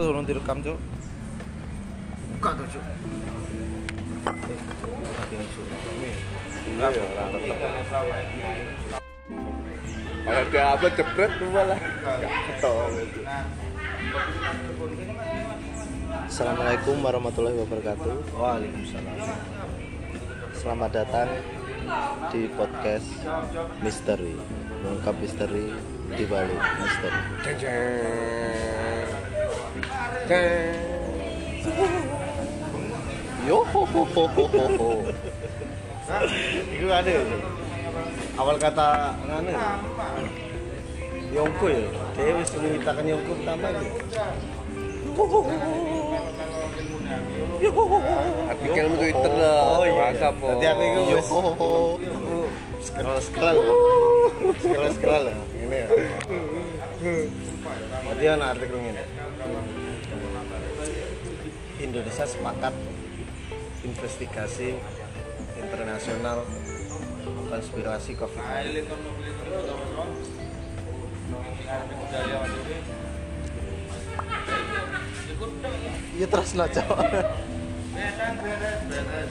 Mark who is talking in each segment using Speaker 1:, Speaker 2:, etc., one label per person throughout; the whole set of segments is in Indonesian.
Speaker 1: Kok durung direkam, Cuk?
Speaker 2: Buka tuh, Cuk.
Speaker 3: Dia apa jebret tuh malah.
Speaker 1: Assalamualaikum warahmatullahi wabarakatuh.
Speaker 2: Waalaikumsalam.
Speaker 1: Selamat datang di podcast Misteri. Mengungkap misteri di balik misteri.
Speaker 3: Jeng
Speaker 1: Yo ho ho ho ho ho ho.
Speaker 2: Itu ada? Awal kata nganu. ya? Yongko ya. Dia wis menyitakan Yongko pertama gitu.
Speaker 3: Artikel di Twitter lah.
Speaker 2: Oh, iya. Berarti aku itu wis
Speaker 1: ho ho ho.
Speaker 2: scroll scroll. Scroll scroll. Ini ya. Berarti ana artikel ini. Indonesia sepakat investigasi internasional konspirasi COVID-19.
Speaker 1: Ya terus lah, Cuk.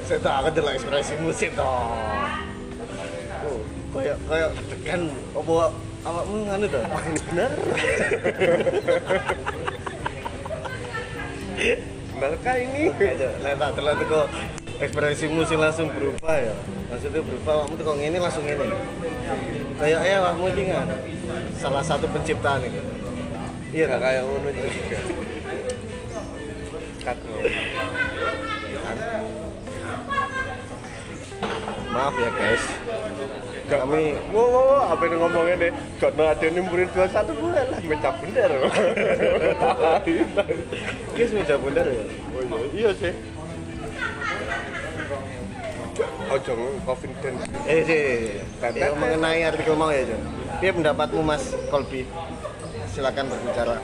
Speaker 2: Saya tak akan delok ekspresi musik toh. Oh, kayak kayak tekan apa awakmu nganu toh? Apa ini?
Speaker 3: Benarkah ini?
Speaker 2: Aja, lah tak delok teko ekspresi musik langsung berubah ya. Maksudnya berubah awakmu teko ngene langsung ngene. Kayak ya awakmu iki kan salah satu penciptaan ini.
Speaker 3: Iya, nggak kayak ngono juga. Cut.
Speaker 2: Maaf ya guys. Kami
Speaker 3: Wow, wow, wow, apa yang ngomongnya deh? Karena ada yang murid dua satu bulan lah, mencap bener.
Speaker 2: guys meja bundar ya.
Speaker 3: Oh iya, iya sih. Ojo confidence.
Speaker 2: Eh, sih. Ya, mengenai artikel mau ya, Jon. Dia pendapatmu Mas Kolbi. Silakan berbicara.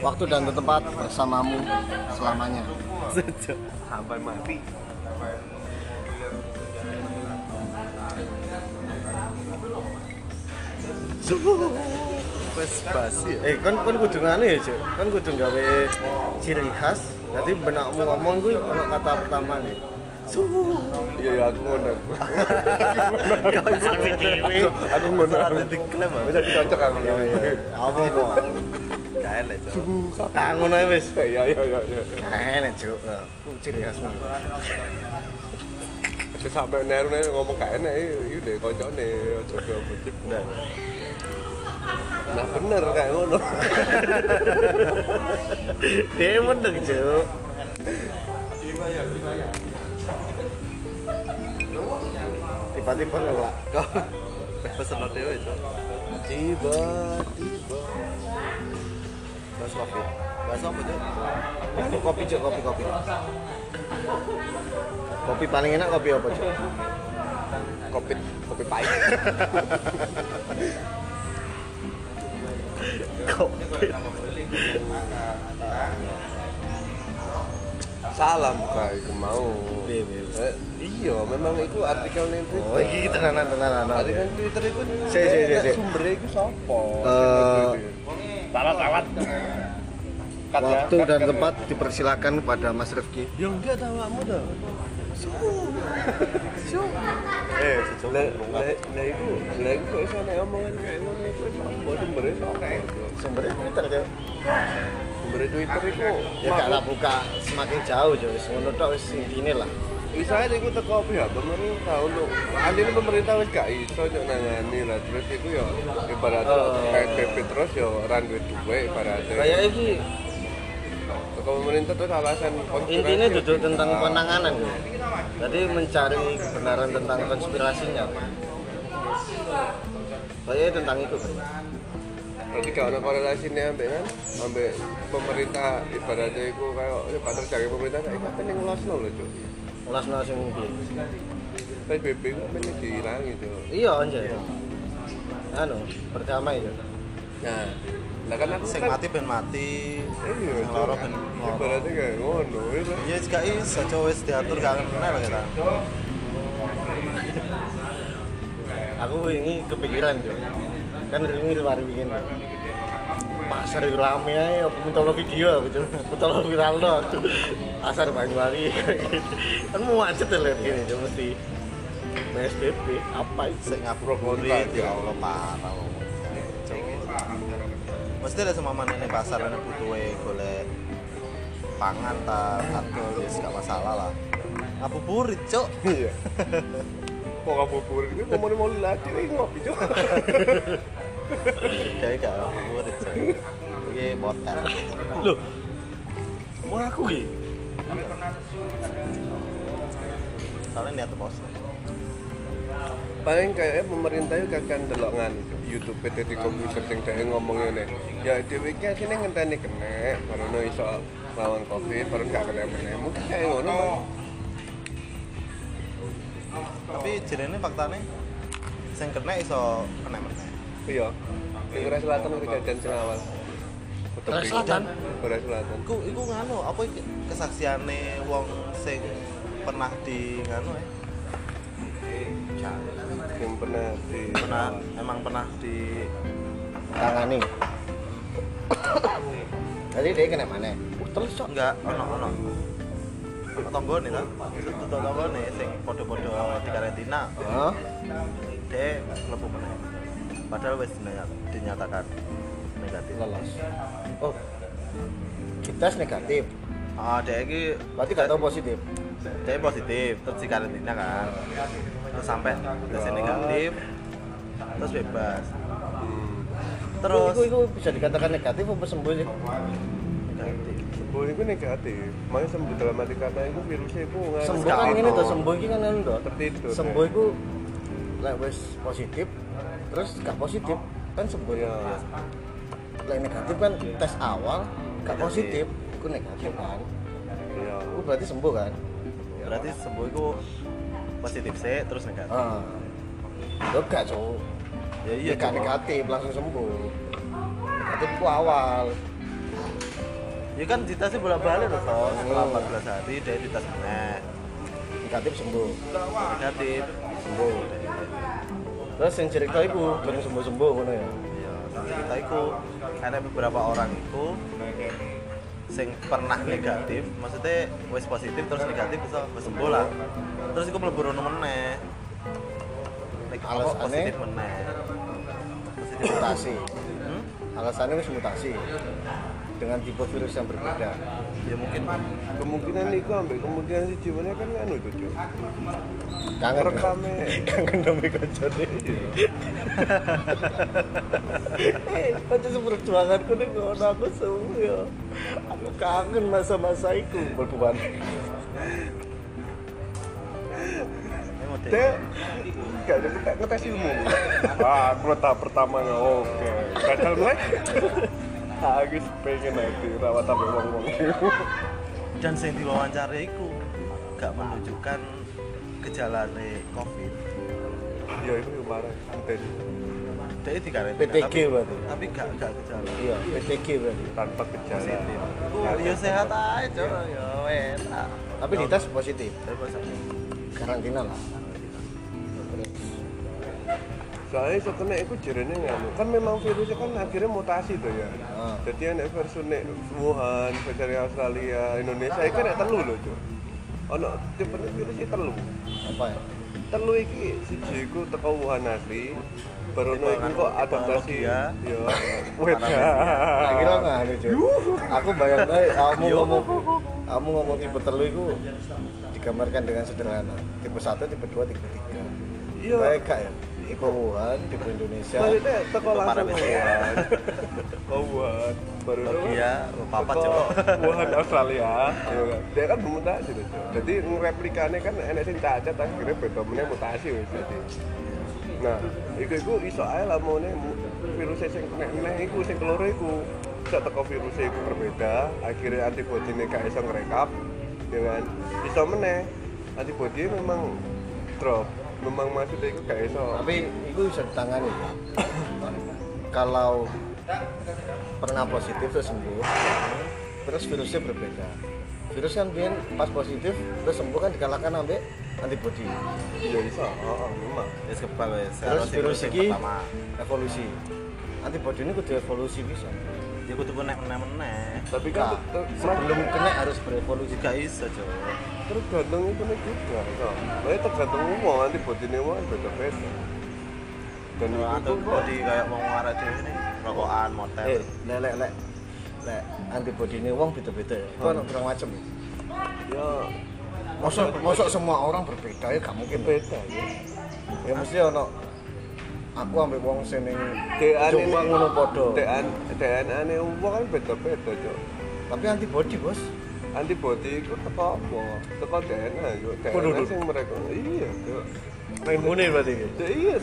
Speaker 2: Waktu dan tempat bersamamu selamanya.
Speaker 3: Sampai mati.
Speaker 1: Wes basi.
Speaker 2: Eh, kan kan kudu nganu ya, Cuk. Kan kudu gawe ciri khas. Jadi benakmu ngomong gue ono kata pertama nih. Suhu.
Speaker 3: Iya, iya, aku ngono.
Speaker 1: Kau sampai dewe.
Speaker 3: Aku ngono.
Speaker 1: Salah diklaim. ah.
Speaker 3: Bisa dicocok aku.
Speaker 2: Apa kok?
Speaker 1: Kae lah, Cuk.
Speaker 2: Tak ngono ae wis.
Speaker 3: Iya, iya, iya. iya.
Speaker 2: Enak, Cuk. Ciri.
Speaker 3: Terus sampai neru-neru ngomong enak, iya deh, kocoknya, ojo ke bucik. Nah bener kayak ngono.
Speaker 2: Dia mendeng, Cuk. Tiba-tiba ngelak.
Speaker 1: Kau pesen dewe, Cuk. Tiba-tiba. Bahas covid. Bahas apa, Cuk?
Speaker 2: Ini kopi cok, kopi kopi. Kopi paling enak kopi apa cok?
Speaker 3: Kopi, kopi pahit. Salam itu mau. Eh, iya, memang itu artikel nih
Speaker 2: Oh iki tenanan tenanan.
Speaker 3: Artikel Twitter itu
Speaker 2: Si, si, si, si.
Speaker 3: sumbernya itu siapa?
Speaker 2: Eh,
Speaker 3: Tawat-tawat.
Speaker 2: Waktu dan tempat dipersilakan kepada Mas Rifki.
Speaker 1: Yang enggak tahu kamu dah.
Speaker 3: Eh, lah lah itu lah itu kok nek omongan kayak ngono itu siapa sumbernya siapa?
Speaker 2: Sumbernya Twitter cok.
Speaker 3: Sumbernya Twitter itu
Speaker 2: Ya gak lah buka semakin jauh. Wis ngono tok wis intine lah.
Speaker 3: bisa aja itu teko pihak pemerintah untuk anjir pemerintah wis gak iso nyok nangani lah terus itu ya ibaratnya
Speaker 2: Oh.
Speaker 3: PSBB terus ya ran duit duwe ibaratnya
Speaker 2: Kayak iki
Speaker 3: pemerintah terus alasan
Speaker 2: intinya
Speaker 3: ya
Speaker 2: duduk tentang penanganan cok. Jadi mencari kebenaran tentang konspirasinya. Kayak tentang itu kan.
Speaker 3: berarti gak ada korelasinya ambek kan ambek pemerintah ibaratnya itu kayak ya pak terjaga pemerintah kayak apa yang ngelos loh cuy
Speaker 2: Ulas sing piye?
Speaker 3: PSBB itu kan dihilangi tuh
Speaker 2: Iya anjay. Anu, pertama itu.
Speaker 3: nah lah kan aku
Speaker 1: Sing
Speaker 3: kan
Speaker 1: mati ben mati.
Speaker 3: iya
Speaker 1: Sing loro ben loro.
Speaker 3: ibaratnya kayak ngono itu
Speaker 1: Ya gak iso, Cuk. Wis diatur gak kenal kita.
Speaker 2: Aku ini kepikiran, Cuk. Kan ini luar bikin. pasar itu rame aku minta lo video aku cuma minta lo viral lo pasar Banyuwangi kan mau macet ya lihat gini cuma mesti PSBB apa itu
Speaker 1: Sing ngabuburit ya Allah parah. Mesti ada semua mana ini pasar ini butuh golek pangan ta atau ya gak masalah lah. Ngabuburit, Cok.
Speaker 3: iya kok ngabuburit itu ngomongin mau lagi ini ngopi cok
Speaker 1: Kayak gak ngabuburit, Cok. Iki motel.
Speaker 2: loh mau aku gitu
Speaker 1: Soalnya niat pos.
Speaker 3: Paling kayaknya pemerintah itu kakek delok ngan YouTube PT Komputer sing dhek ngomong ngene. Ya dhewe iki asline ngenteni kena baru no iso lawan Covid, baru gak kena meneh. Mungkin kayak ngono.
Speaker 1: Tapi jenenge faktane sing kena iso kena meneh.
Speaker 3: Iya. Di Korea Selatan kejadian sing awal.
Speaker 2: Korea Selatan?
Speaker 3: Korea Selatan.
Speaker 1: Iku iku nganu apa kesaksiane wong sing pernah di nganu ya.
Speaker 3: Yang pernah di
Speaker 1: Pernah emang pernah di
Speaker 2: tangani. Jadi dia kena mana? Terus cok.
Speaker 1: Enggak ono ono. Tonggone kan? Itu tonggone sing padha-padha di karantina
Speaker 2: Hah?
Speaker 1: dia mlebu meneh. Padahal wis dinyata- dinyatakan negatif.
Speaker 2: Lolos oh tes negatif.
Speaker 1: Ah dia iki
Speaker 2: berarti gak tahu positif?
Speaker 1: Dia positif terus di karantina kan terus sampai tes negatif. Terus bebas. Terus?
Speaker 2: Itu, itu bisa dikatakan negatif apa sembuh sih?
Speaker 1: Negatif.
Speaker 3: Sembuh itu negatif. Makanya sembuh dalam arti kata itu virusnya itu nggak
Speaker 2: sembuh kan ini tuh sembuh ini kan ini tuh
Speaker 3: tertidur.
Speaker 2: sembuh itu lek wis positif terus gak positif kan sembuh.
Speaker 3: Ya.
Speaker 2: lek negatif kan tes awal gak positif itu negatif kan.
Speaker 3: Iya.
Speaker 2: itu berarti sembuh kan?
Speaker 1: Berarti sembuh itu positif sih terus negatif.
Speaker 2: Ah. Itu gak cowok
Speaker 1: ya iya
Speaker 2: gak negatif langsung sembuh. Negatif itu awal.
Speaker 1: Ya kan ditesnya bolak-balik loh so setelah 14 hari dia dites meneh
Speaker 2: negatif sembuh.
Speaker 1: Negatif.
Speaker 2: Sembuh. Terus yang cerita itu bareng sembuh sembuh ngono ya?
Speaker 1: Ya kita itu ada beberapa orang itu sing pernah negatif maksudnya wis positif terus negatif bisa sembuh lah terus itu mlebu rono meneh. Apa,
Speaker 2: Alasannya?
Speaker 1: positif meneh. Positif
Speaker 2: mutasi.
Speaker 1: Hmm?
Speaker 2: alasannya wis mutasi. Dengan tipe virus yang berbeda.
Speaker 1: Ya mungkin.
Speaker 3: Kemungkinan itu ambil kemungkinan si jiwanya kan anu itu cuy.
Speaker 2: kangen.
Speaker 3: Rekame.
Speaker 2: kangen demi kocone. Eh kocone seperjuanganku nih ngono aku semua aku kangen masa-masa itu berbuan
Speaker 1: ini model
Speaker 3: Dek, gak ada kita ngetes ilmu. Ah, aku tahap pertamanya oke. Gagal mulai. Aku pengen nanti rawat sampai wong-wong.
Speaker 1: dan sing diwawancara itu gak menunjukkan gejala covid
Speaker 3: Ya itu yang parah. Enten.
Speaker 1: dia di karantina
Speaker 2: PTG berarti
Speaker 1: tapi gak gak gejala
Speaker 2: iya PTG berarti
Speaker 3: tanpa gejala.
Speaker 1: positif uh, ya sehat aja ya enak
Speaker 2: tapi dites positif
Speaker 1: Tapi positif.
Speaker 2: Karantina lah
Speaker 3: Soalnya setelah itu jerene nganu kan memang virusnya kan akhirnya mutasi tuh ya.
Speaker 2: Ah.
Speaker 3: Jadi ada versi nek Wuhan, versi Australia, Indonesia itu kan telu loh cuy. Ono tipe virusnya telu.
Speaker 2: apa ya
Speaker 3: Telu iki siji iku teko Wuhan asli. Baru ono iku kok adaptasi.
Speaker 1: Teknologia.
Speaker 3: Ya. Weda.
Speaker 2: tak kira nggak ada cuy aku bayang kamu ngomong kamu ngomong tipe telu itu digambarkan dengan sederhana tipe satu tipe dua tipe tiga
Speaker 3: Iya.
Speaker 2: baik kak ya tipe Wuhan tipe Indonesia
Speaker 3: Maksudnya teko langsung
Speaker 1: Parameter.
Speaker 3: Wuhan. Ke Wuhan. Baru ono
Speaker 1: Iya, papa
Speaker 3: teko
Speaker 1: coba.
Speaker 3: Wuhan Australia. ya kan. Dia kan bermutasi tuh. Jadi ngereplikannya kan enek sing cacat akhirnya beda meneh mutasi wis jadi. Nah, iku iku iso ae lamune mu- virus sing nek meneh iku sing keloro iku bisa teko virus iku berbeda, akhirnya antibody gak iso ngerekap, ya kan? Iso meneh antibody memang drop. Memang maksudnya iku gak iso.
Speaker 2: tapi itu bisa ditangani kalau pernah positif terus sembuh terus virusnya berbeda virus kan biar pas positif terus sembuh kan dikalahkan sampai antibody
Speaker 3: Ya iso, heeh, memang.
Speaker 1: Wis kebal wis.
Speaker 2: terus virus ini evolusi antibody ini kudu evolusi bisa
Speaker 1: ya kudu kena meneh-meneh
Speaker 3: tapi kan
Speaker 2: Nah,
Speaker 3: ter-
Speaker 2: sebelum kena harus berevolusi
Speaker 1: gak iso cok
Speaker 3: tergantung itu nih juga so. Nah, tergantung uang nanti buat ini uang beda-beda dan itu
Speaker 1: atau
Speaker 3: kok.
Speaker 1: body kayak mau ngarep dhewe ini rokokan motel.
Speaker 2: Eh lek lek lek. Lek antibody ini wong beda-beda. Ya itu ada berapa macam ya.
Speaker 3: Ya
Speaker 2: Mosok, mosok semua orang berbeda ya gak mungkin
Speaker 3: beda ya.
Speaker 2: Ya mesti ono aku ambek wong sing ning Jombang
Speaker 3: ini.
Speaker 2: ngono padha.
Speaker 3: DN DNA nih uang kan beda-beda cok
Speaker 2: tapi antibody bos.
Speaker 3: Antibody itu teko apa? Teko DNA yo DNA sing mereka iya cok
Speaker 2: imunnya berarti ya
Speaker 3: Ya, iya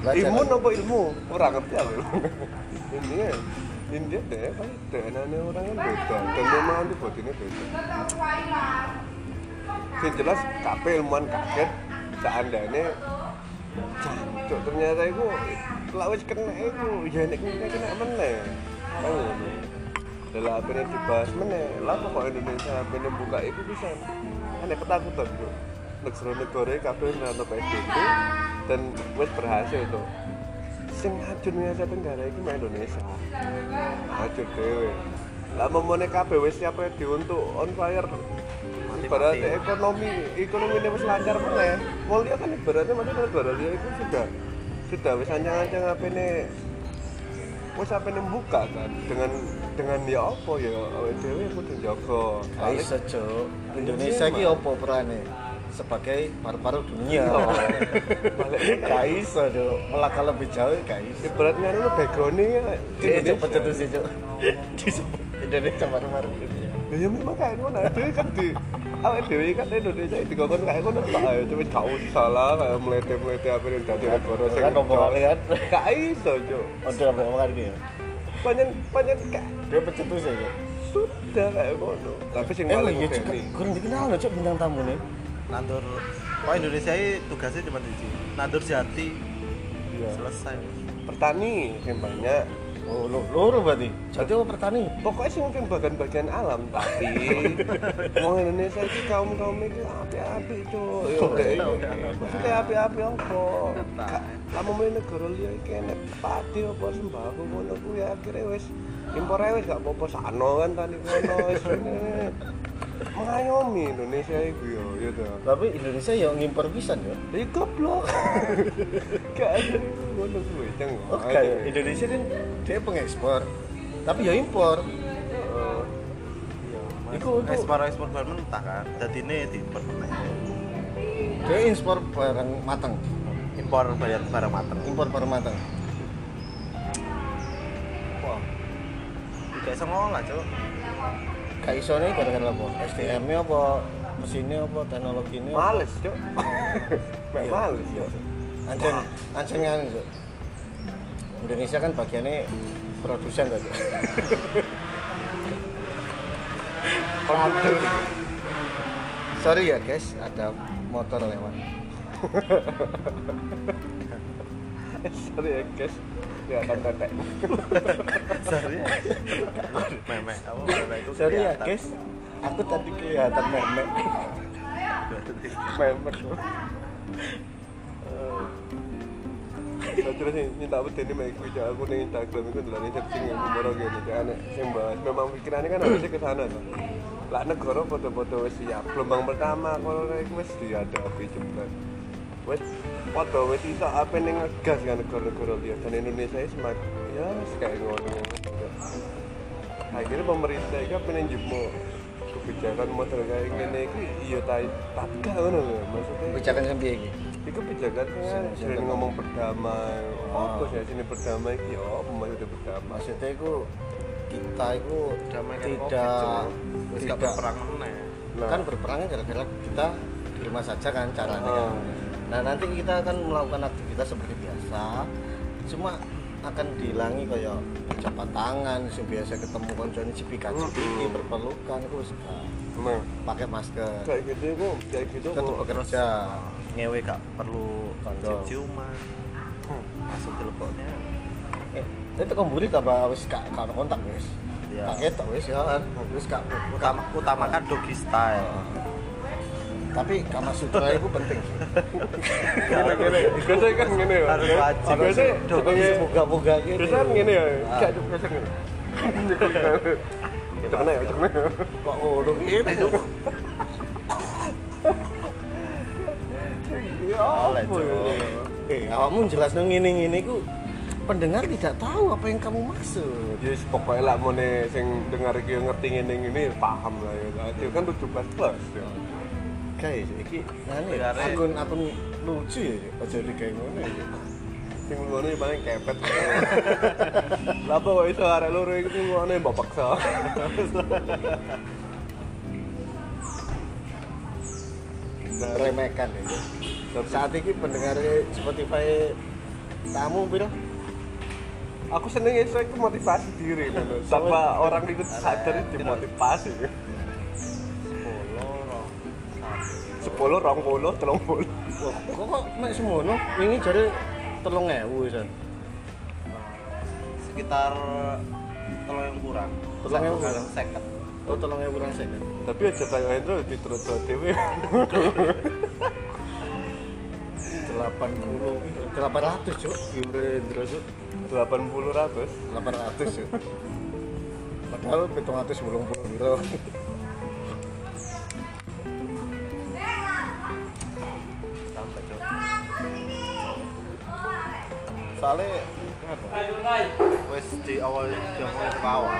Speaker 2: belajar
Speaker 3: imun apa ilmu? Orang ngerti aku. Intinya intinya deh kan DNA nya orang kan beda. Dan memang antibody nya beda. Yang jelas kabeh ilmuwan kaget seandainya jancuk ternyata itu lak wis kena itu ya nek kena kena meneh. Kan ngono dalam apa yang dibahas meneh. Lah kok Indonesia apa yang buka itu bisa. Aneh ketakutan bro negara-negara kabeh ngerti PSBB dan wis berhasil tuh sing nih Asia Tenggara itu mah Indonesia. Hancur dewe lah memone kabeh wis siapa yang untuk on fire ibaratnya ekonomi ekonomi ini wis lancar meneh mau lihat kan ibaratnya mana negara dia itu sudah sudah wis ancang-ancang apa ini wis apa ini buka kan. Dengan dengan ya apa ya awake dhewe kudu jaga
Speaker 2: Gak iso Cuk. Indonesia ki opo perane sebagai paru-paru dunia.
Speaker 3: Ini
Speaker 2: gak iso Cuk. melangkah lebih jauh gak iso.
Speaker 3: Ibaratnya itu backgroundnya
Speaker 2: sih Cuk. disebut Indonesia paru-paru dunia
Speaker 3: Ya ya memang kayak ngono itu kan di awake dhewe kan Indonesia kan kayak ngono tok ae cuma gak usah lah kayak melete-melete apa yang dadi negara sing
Speaker 2: kan ngomong kalian.
Speaker 3: Gak iso cuk.
Speaker 2: Udah apa omongan dia
Speaker 3: panjen panjen gak.
Speaker 2: Dia pencetus ya
Speaker 3: sudah kayak ngono. Tapi sing paling
Speaker 2: iya Cuk, kurang dikenal loh Cuk bintang tamu nih
Speaker 1: nandur. Kok Indonesia ini tugasnya cuma siji nandur jati.
Speaker 3: Iya.
Speaker 1: selesai.
Speaker 3: Petani yang banyak
Speaker 2: oh lu loro berarti? Jadi apa petani
Speaker 3: pokoknya sih mungkin bagian-bagian alam tapi wong Indonesia itu kaum kaum itu api-api cuy yo deh maksudnya api-api apa? Lama main negara liya iki enek padi apa sembako ngono kuwi akhirnya wis impor ae wis gak apa-apa sano kan tani kono wis. Mengayomi Indonesia itu yo tuh
Speaker 2: tapi Indonesia ya ngimpor pisan ya?
Speaker 3: Iya goblok. Gak ada ngono kuwi, ceng.
Speaker 2: oh kayak Indonesia kan dia pengekspor tapi ya impor.
Speaker 3: Heeh.
Speaker 2: Iku iku.
Speaker 1: Ekspor ekspor bahan mentah kan? Jadi ini diimpor meneh
Speaker 2: dia impor barang matang
Speaker 1: impor bayar barang mateng.
Speaker 2: Impor barang matang
Speaker 1: wah. Tidak iso ngolah cok
Speaker 2: gak iso nih gara-gara apa SDM nya apa mesinnya apa teknologinya apa?
Speaker 3: Males, Cuk. Mek
Speaker 2: Iya.
Speaker 3: males ya.
Speaker 2: Ancen, ancen kan Cuk. Indonesia kan bagiannya produsen Cuk.
Speaker 3: Produk.
Speaker 2: sorry ya guys ada motor lewat
Speaker 3: Sorry ya, guys. Ya tetek.
Speaker 1: sorry meme apa meme itu
Speaker 2: sorry ya guys aku tadi kelihatan memek
Speaker 3: Memek. Terus sih nyinta apa ini mek kuwi Cuk. aku ning Instagram iku ndelok searching yang umur gini Cuk. aneh sing bahas memang pikirannya kan harusnya ke sana tuh. Lah negara foto-foto wis siap. Gelombang pertama kalau iku wis dihadapi jebret. Wis foto wis iso apa ning ngegas kan negara-negara liya. Dan Indonesia ini semakin ya wis kayak ngono. Akhirnya pemerintah itu pengen jemuk kebijakan model kayak gini itu iya tai tapi gak ngono lho. Maksudnya
Speaker 2: kebijakan yang piye iki?
Speaker 3: Kebijakannya
Speaker 2: Sini, sini
Speaker 3: sering ngomong berdamai
Speaker 2: Oh.
Speaker 3: apa sih sini berdamai iki? Ya apa maksudnya berdamai
Speaker 2: maksudnya itu kita itu
Speaker 1: Damai kan
Speaker 2: tidak tidak
Speaker 1: berperang meneh.
Speaker 2: Kan berperangnya gara-gara kita di rumah saja kan caranya kan.
Speaker 3: Oh.
Speaker 2: Nah nanti kita akan melakukan aktivitas seperti biasa, cuma akan dihilangi kayak jabat tangan, yang biasa ketemu koncone cipika cipiki berpelukan itu suka
Speaker 3: nah
Speaker 2: pakai masker.
Speaker 3: kayak gitu itu kayak gitu
Speaker 2: Kita
Speaker 3: kok
Speaker 2: tuh bekerja.
Speaker 1: ngewe gak perlu
Speaker 2: Kondom.
Speaker 1: ciuman langsung teleponnya
Speaker 2: Eh, itu kembali tambah wis gak ada kontak wis.
Speaker 1: Iya.
Speaker 2: Pakai tak wis ya kan. Wis gak
Speaker 1: utama utamakan doggy style
Speaker 2: Tapi kama sutra itu penting.
Speaker 3: gini gini biasanya kan gini ya
Speaker 1: Harus wajib.
Speaker 3: biasanya
Speaker 1: Dong,
Speaker 3: sebagai
Speaker 2: Buka-buka gitu.
Speaker 3: biasanya kan gini ya kayak biasa gini Cek ya, cek kena.
Speaker 2: Kok ngono ngene Cuk?
Speaker 3: Ya apa ya?
Speaker 2: Eh, awakmu jelasno ngene-ngene ku pendengar tidak tahu apa yang kamu maksud.
Speaker 3: Yes, pokoknya lah mau sing dengar iki ngerti ngene ngene paham lah ya. Itu kan 17 plus ya.
Speaker 2: Guys, iki ngene
Speaker 1: Pendengarnya-
Speaker 2: akun akun lucu ya, aja digawe ngono ya.
Speaker 3: Sing ngono ya paling kepet. Lah apa kok iso arek loro iki ngono mbok paksa.
Speaker 2: Remehkan ya. Saat ini pendengar Spotify kamu piro?
Speaker 3: Aku seneng iku motivasi diri. Tanpa orang ikut sadar itu dimotivasi.
Speaker 1: Sepuluh, rong,
Speaker 3: 10, 20, 30.
Speaker 2: Wah, kok kok mek semono? Wingi jare 3000 wisan.
Speaker 1: sekitar tolong yang kurang.
Speaker 2: Telung yang kurang.
Speaker 1: Seket.
Speaker 2: Oh, 3000 kurang second.
Speaker 3: Tapi aja kayak Hendro diterus-terus dhewe.
Speaker 2: 80 800 cuk Indra cuk
Speaker 3: 80 ratus.
Speaker 2: 800 cuk padahal 700 belum piro
Speaker 1: Soalnya wes di awal di awal ke awal.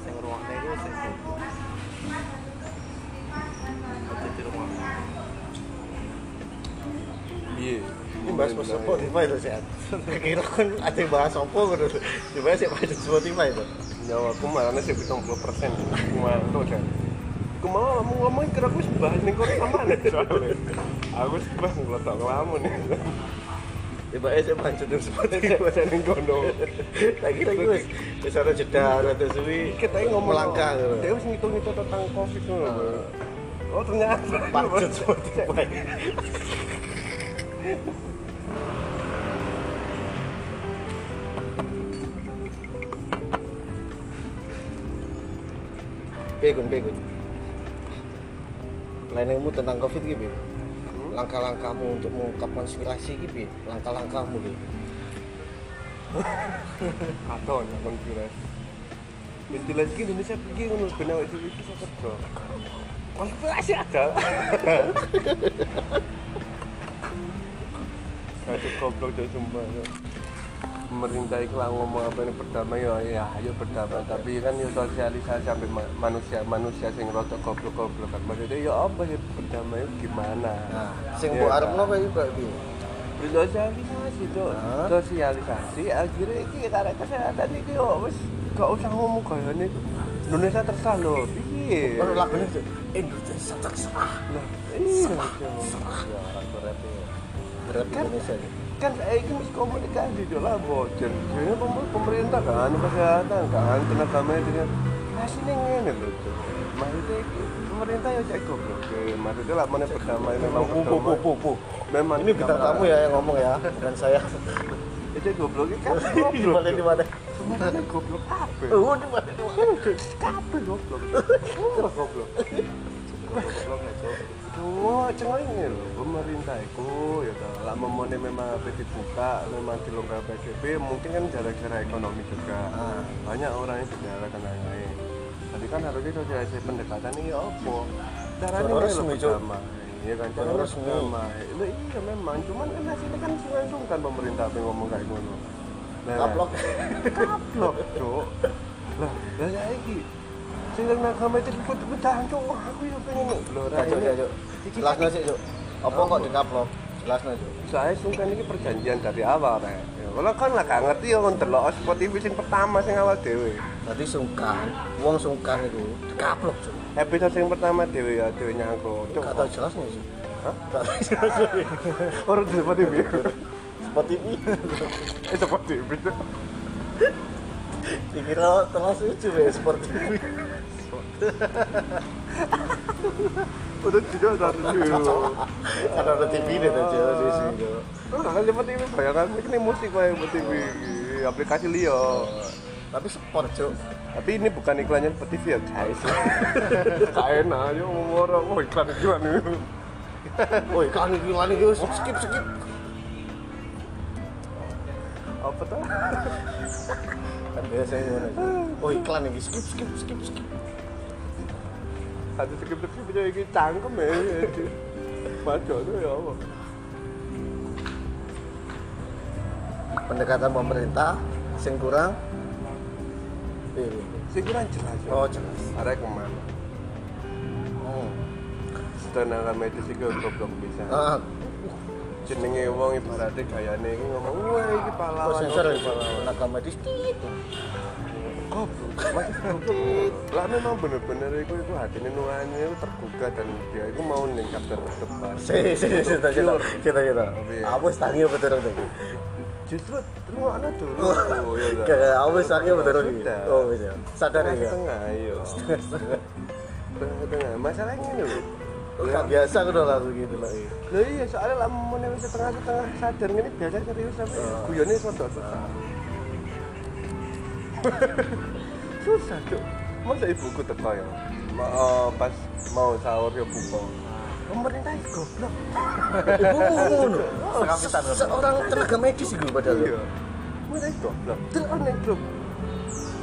Speaker 1: Sing ruangnya itu sing Ada di rumah.
Speaker 3: Iya.
Speaker 2: ini bahas pas Spotify itu sehat kira kan ada yang bahas apa gitu dibahas ya bahas Spotify itu
Speaker 3: Nyawa aku malah sih 70 persen. Cuma itu kan. Aku mau ngomong ngomong kira aku bahas nih kok sama nih soalnya. Aku sih bahas ngelotok ngelamun nih.
Speaker 2: Dibahas ya lanjutin Spotify
Speaker 3: Bahasa nih kono.
Speaker 2: kira gue wis wis jeda ada suwi
Speaker 3: Kita ini ngomong
Speaker 2: melangkah gitu
Speaker 3: Dia harus ngitung-ngitung tentang covid tuh. Oh ternyata.
Speaker 2: Parjut Spotify Pegun, pegun. Planningmu tentang COVID gitu, langkah-langkahmu untuk mengungkap konspirasi gitu, langkah-langkahmu gitu.
Speaker 3: Atau ya konspirasi. Ventilasi ki Indonesia pergi ngono ben awake dhewe iki kerja. Konspirasi ada. Aduh goblok jadi sumpah. Ya. Pemerintah itu ngomong apa ini berdamai ya, ya ayo berdamai tapi kan ya sosialisasi sampai ma- manusia manusia sing rotok goblok goblok kan maksudnya ya apa ya berdamai itu gimana
Speaker 2: Nah, sing
Speaker 3: Iya,
Speaker 2: mbok
Speaker 3: kan?
Speaker 2: arepno kayak kayak piye?
Speaker 3: Ya, sosialisasi tuh
Speaker 2: Hah?
Speaker 3: sosialisasi akhirnya iki karena kesehatan iki yo wis gak usah ngomong kayak ini Indonesia terserah loh piye
Speaker 2: Baru lagunya Indonesia terserah.
Speaker 3: nah iya ya aku rap ya. Kan-
Speaker 2: Indonesia?
Speaker 3: Kan saya ini miskomunikasi juga lah bocor jadi pem- pemerintah kan kesehatan kan tenaga medis kan masih ini loh maksudnya pemerintah ya cek goblok Oke, maksudnya lah mana berdamai memang
Speaker 2: Pu, pu, pu, pu,
Speaker 3: memang
Speaker 2: Ini bintang tamu ya yang ngomong ya, bukan saya.
Speaker 3: itu goblok ini kan
Speaker 2: Di
Speaker 3: goblok
Speaker 2: mana di mana?
Speaker 3: sebenarnya goblok apa
Speaker 2: Oh, di mana di mana?
Speaker 3: Kabeh goblok. Ora goblok.
Speaker 1: Goblok ya.
Speaker 3: Cuma cengengnya loh, pemerintah itu ya toh, lah memone memang apa dibuka, memang dilonggar PSBB, mungkin kan gara-gara ekonomi juga.
Speaker 2: Ah.
Speaker 3: Banyak orang yang tidak kena lain. Tapi kan harusnya sosialisasi pendekatan ini ya apa? Caranya
Speaker 2: Cara
Speaker 3: ini
Speaker 2: Cuk.
Speaker 3: berdamai. Iya kan,
Speaker 2: Cara resmi.
Speaker 3: Loh, iya memang, cuman kan hasilnya kan sungkan pemerintah yang ngomong kayak ngono. Nah,
Speaker 2: Kaplok.
Speaker 3: kaplok cuk lah lah ya iki sing nang agama itu ikut pecahan cuk Wah, aku yo pengen lho
Speaker 2: cuk, cuk. Jelasno sih, Cuk. Apa kok dikaplok? Jelasno, Cuk.
Speaker 3: saya sungkan ini perjanjian dari awal rek kalau kan lah gak ngerti ya kon delok spot TV sing pertama sing awal dhewe
Speaker 2: Berarti sungkan, wong sungkan itu dikaplok, Cuk.
Speaker 3: episode sing pertama dhewe ya dhewe nyangkut
Speaker 2: Gak tau jelasnya, Cuk.
Speaker 3: Hah?
Speaker 2: Gak tau jelasnya.
Speaker 3: orang di spot TV
Speaker 2: Seperti ini.
Speaker 3: eh spot TV
Speaker 2: Dikira terus lucu ya seperti ini.
Speaker 3: udah tidak dari
Speaker 2: Karena ada TV deh tuh, Cuk. di sini.
Speaker 3: Oh, kan lewat TV bayangan ini musik buat TV aplikasi liyo
Speaker 2: Tapi sport, Cuk.
Speaker 3: Tapi ini bukan iklannya seperti TV ya guys. Kayak enak aja ngomong orang, oh iklan iklan ini.
Speaker 2: Woi, kan iki lan iki skip skip.
Speaker 3: Apa ah.
Speaker 2: kan biasanya oh iklan ini skip skip skip skip
Speaker 3: Satu skip-skip punya iki cangkem ya. Baca tuh ya apa?
Speaker 2: pendekatan pemerintah sing kurang Iya, iya.
Speaker 3: Sing kurang jelas. ya.
Speaker 2: oh jelas
Speaker 3: Arek ke mana?
Speaker 2: oh.
Speaker 3: Tenaga medis iki goblok bisa.
Speaker 2: ah
Speaker 3: Jenenge wong ibaratnya gayane iki ngomong, "Wah, iki pahlawan."
Speaker 2: sensor ya
Speaker 3: pahlawan."
Speaker 2: tenaga medis tit
Speaker 3: goblok lah memang bener-bener itu itu hatinya nuannya itu tergugah dan dia itu mau ningkat ke depan.
Speaker 2: Si si si kita kita kita kita.
Speaker 3: Iya.
Speaker 2: apa tangi betul betul
Speaker 3: justru terus ada dulu ya udah.
Speaker 2: kayak apa tangi betul
Speaker 3: Sudah.
Speaker 2: oh bisa sadar ya
Speaker 3: setengah ayo setengah masalahnya ini loh
Speaker 2: Gak biasa aku udah lagu gitu lah iya.
Speaker 3: Lah iya soalnya lah nih setengah setengah sadar ini biasa serius tapi guyonnya sudah susah. tuh. Masa ibuku teko ya. Ma- eh, pas mau sahur ya buka. Pemerintah itu goblok.
Speaker 2: ibu ngono
Speaker 1: Setengah pisan, kan?
Speaker 2: seorang tenaga medis itu padahal
Speaker 3: Iya. Pemerintah itu goblok. Terus yang grup.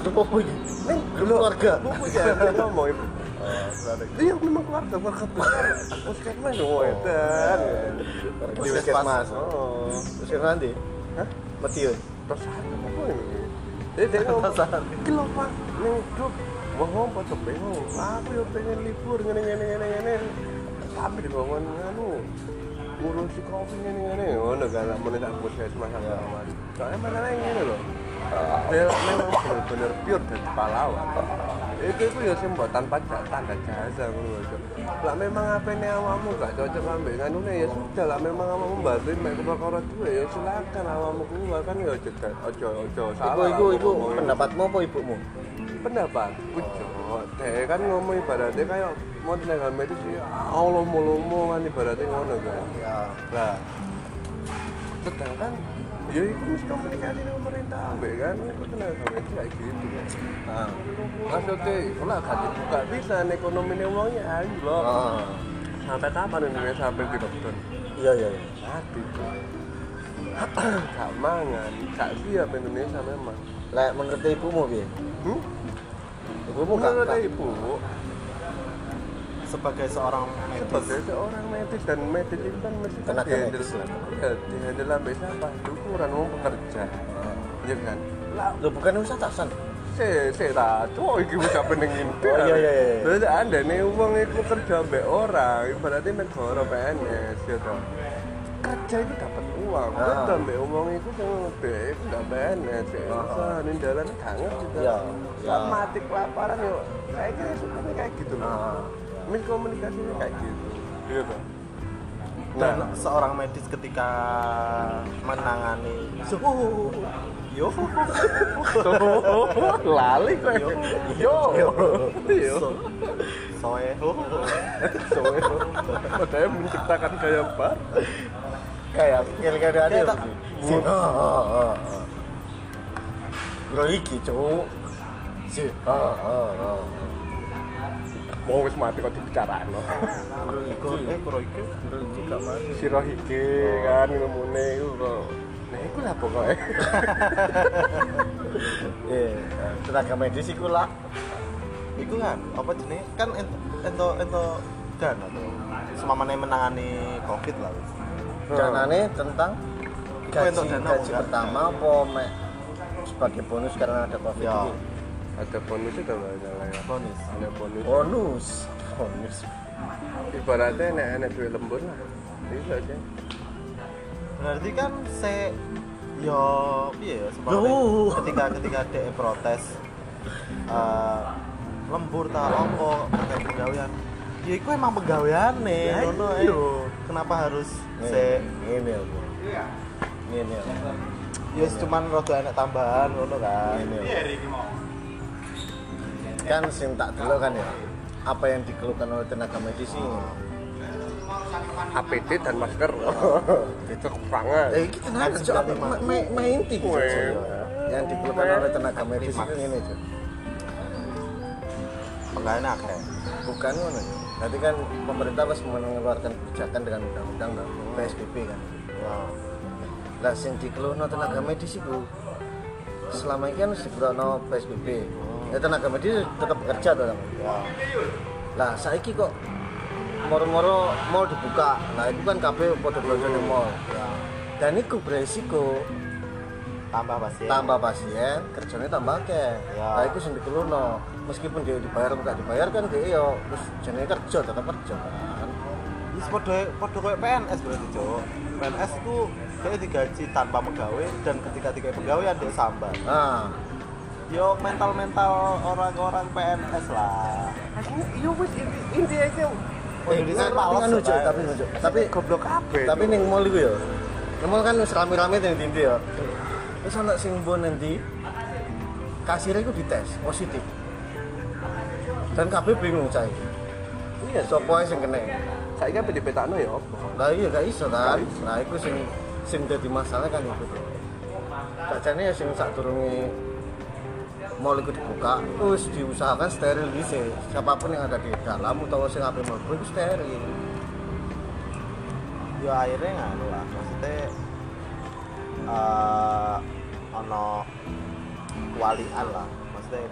Speaker 2: grup apa ini
Speaker 3: Neng
Speaker 2: grup keluarga
Speaker 3: Buku jangan ngomong ibu. Iya memang keluarga keluarga. Puskesmas dong edan.
Speaker 2: puskesmas
Speaker 3: Oh.
Speaker 2: puskesmas nanti
Speaker 3: Hah?
Speaker 2: Matiun
Speaker 3: Terus? Eh, dia ngomong, "Iki lho, Pak, ning grup wong ngomong padha bingung. Aku yo pengen libur ngene ngene ngene ngene." Tapi di ngomong anu ngurusi kopi ngene ngene ngono kan meneh tak puskesmas sama awan. Soalnya masalahnya ngene lho. Dia memang bener-bener pure dari pahlawan. Itu itu ya mbok tanpa ja- tanda jasa ngono lho. Lah memang apa ini awakmu gak cocok ambek nganune ya sudah lah memang awakmu bantuin mek perkara duwe ya silakan awakmu keluar kan ya ojo ojo
Speaker 2: ibu
Speaker 3: salah.
Speaker 2: ibu ibu
Speaker 3: ngomong.
Speaker 2: pendapatmu apa ibumu
Speaker 3: pendapat kucok deh kan ngomong ibaratnya kayak mau tenaga medis ya Allah mulumu kan ibaratnya ngono kan
Speaker 2: ya
Speaker 3: lah sedangkan ya itu komunikasi dengan pemerintah ambek kan. Itu tenaga medis kayak gitu
Speaker 2: ah
Speaker 3: maksudnya kalau gak dibuka. Bisa ekonomi ini uangnya anjlok
Speaker 2: ah.
Speaker 3: Sampai kapan Indonesia sampai di lockdown?
Speaker 2: Iya iya iya.
Speaker 3: mati gak mangan. Gak siap Indonesia memang.
Speaker 2: Lek menurut ibumu piye?
Speaker 3: Hmm?
Speaker 2: ibumu gak
Speaker 3: menurut ibu
Speaker 1: sebagai seorang medis
Speaker 3: sebagai seorang medis dan medis itu kan mesti kan
Speaker 2: Tenaga medis lah.
Speaker 3: ya dihandle sampai siapa ukuran mau pekerja ya kan lah
Speaker 2: bukan usah taksan.
Speaker 3: se se ta cowok iki bisa penengin
Speaker 2: Oh, iya, iya, iya.
Speaker 3: terus anda nih uang itu kerja mbak orang ibaratnya negara PNS ya toh kerja itu dapat uang
Speaker 2: Ah.
Speaker 3: betul mbak uang itu yang mbak itu nggak PNS ya
Speaker 2: Ah.
Speaker 3: ini jalan kangen juga
Speaker 2: Iya, iya.
Speaker 3: mati kelaparan yuk saya kira suka kayak gitu loh. Miskomunikasinya kayak gitu iya
Speaker 1: dan
Speaker 3: nah
Speaker 1: seorang medis ketika menangani suhu yo
Speaker 3: lali kok yo yo yo
Speaker 1: soe
Speaker 3: soalnya padahal menciptakan gaya bar
Speaker 2: Kayak ada.
Speaker 1: Kayak tak-
Speaker 2: Si. Ah, ah, ah, ah. Bro iki, Cuk. Si. Ah, ah, ah.
Speaker 3: Mau wis mati kok dibicarain loh
Speaker 2: Bro
Speaker 1: Iku,
Speaker 2: iki.
Speaker 1: eh kuro iku
Speaker 2: Bro iki gak mati.
Speaker 3: siro iki kan ngomongnya itu kok nah itu lah pokoknya
Speaker 2: Iya, tenaga medis iku lah.
Speaker 1: iku kan apa jenis kan ento ento dan atau semamane menangani covid lah wis.
Speaker 2: Danane tentang gaji, gaji
Speaker 1: bukan?
Speaker 2: pertama apa sebagai bonus karena ada covid
Speaker 1: Ya.
Speaker 3: Ada bonusnya tuh lah salah ya
Speaker 1: bonus.
Speaker 3: Ada bonus.
Speaker 2: Bonus. Bonus.
Speaker 3: Ibaratnya enak enak duit lembur lah. Itu aja
Speaker 1: berarti kan se yo piye ya sebenarnya
Speaker 2: Loh.
Speaker 1: ketika ketika dia protes eh, lembur ta apa terkait pegawaian ya itu emang pegawaian nih
Speaker 3: Ya,
Speaker 1: ngono
Speaker 3: iya.
Speaker 1: eh. kenapa harus se
Speaker 2: ini aku. Ini
Speaker 1: ya cuman rada enak tambahan ngono kan.
Speaker 2: Ini kan sing tak dulu kan ya apa yang dikeluhkan oleh tenaga medis ini?
Speaker 3: APD dan masker. Itu kekurangan.
Speaker 2: Eh kita apa ma- ma- main
Speaker 3: Weh.
Speaker 2: Cok. yang dikeluhkan oleh tenaga medis itu ini Cok.
Speaker 1: pegawaian akeh.
Speaker 2: Bukan ngono. Nanti kan pemerintah pas mengeluarkan kebijakan dengan undang-undang no, PSBB kan?
Speaker 1: Wow.
Speaker 2: lah sing dikeluhno tenaga medis itu selama ini kan sebelum PSBB ya tenaga medis tetap bekerja tuh
Speaker 1: ya
Speaker 2: lah saiki kok moro-moro mall dibuka. Nah itu kan kabeh podo belanja di mall.
Speaker 1: Ya
Speaker 2: dan itu beresiko
Speaker 1: tambah pasien.
Speaker 2: Tambah pasien kerjanya tambah akeh.
Speaker 1: Ya.
Speaker 2: nah itu sing dikeluno meskipun dia dibayar atau nggak dibayar kan dia yo terus jenenge kerja tetap kerja kan.
Speaker 1: Wis podo podo kayak PNS berarti cok PNS itu kayak digaji tanpa pegawai dan ketika digaji pegawai ada sambat
Speaker 2: nah
Speaker 1: yo mental mental orang-orang PNS lah
Speaker 3: iya wis inti- itu
Speaker 1: Oh, Indonesia
Speaker 2: tapi kan lucu, tapi lucu. Tapi
Speaker 3: goblok kabeh.
Speaker 2: tapi ning mall iku ya. Ning mall kan wis rame-rame ning ndi ya. Terus ana sing mbon nanti kasirnya iku dites positif. Dan kabeh bingung cai.
Speaker 3: iya
Speaker 2: Sopo ae sing kena.
Speaker 3: saya kan dipetakno ya apa
Speaker 2: Lah iya gak iso kan. Nah iku sing sing dadi masalah kan itu. Kacane ya sing sadurunge mall iku dibuka, terus diusahakan steril dhisik. Siapa pun yang ada di dalam utawa sing ape mlebu iku steril.
Speaker 1: yo akhirnya nganu lah maksudnya eh ono walian lah maksudnya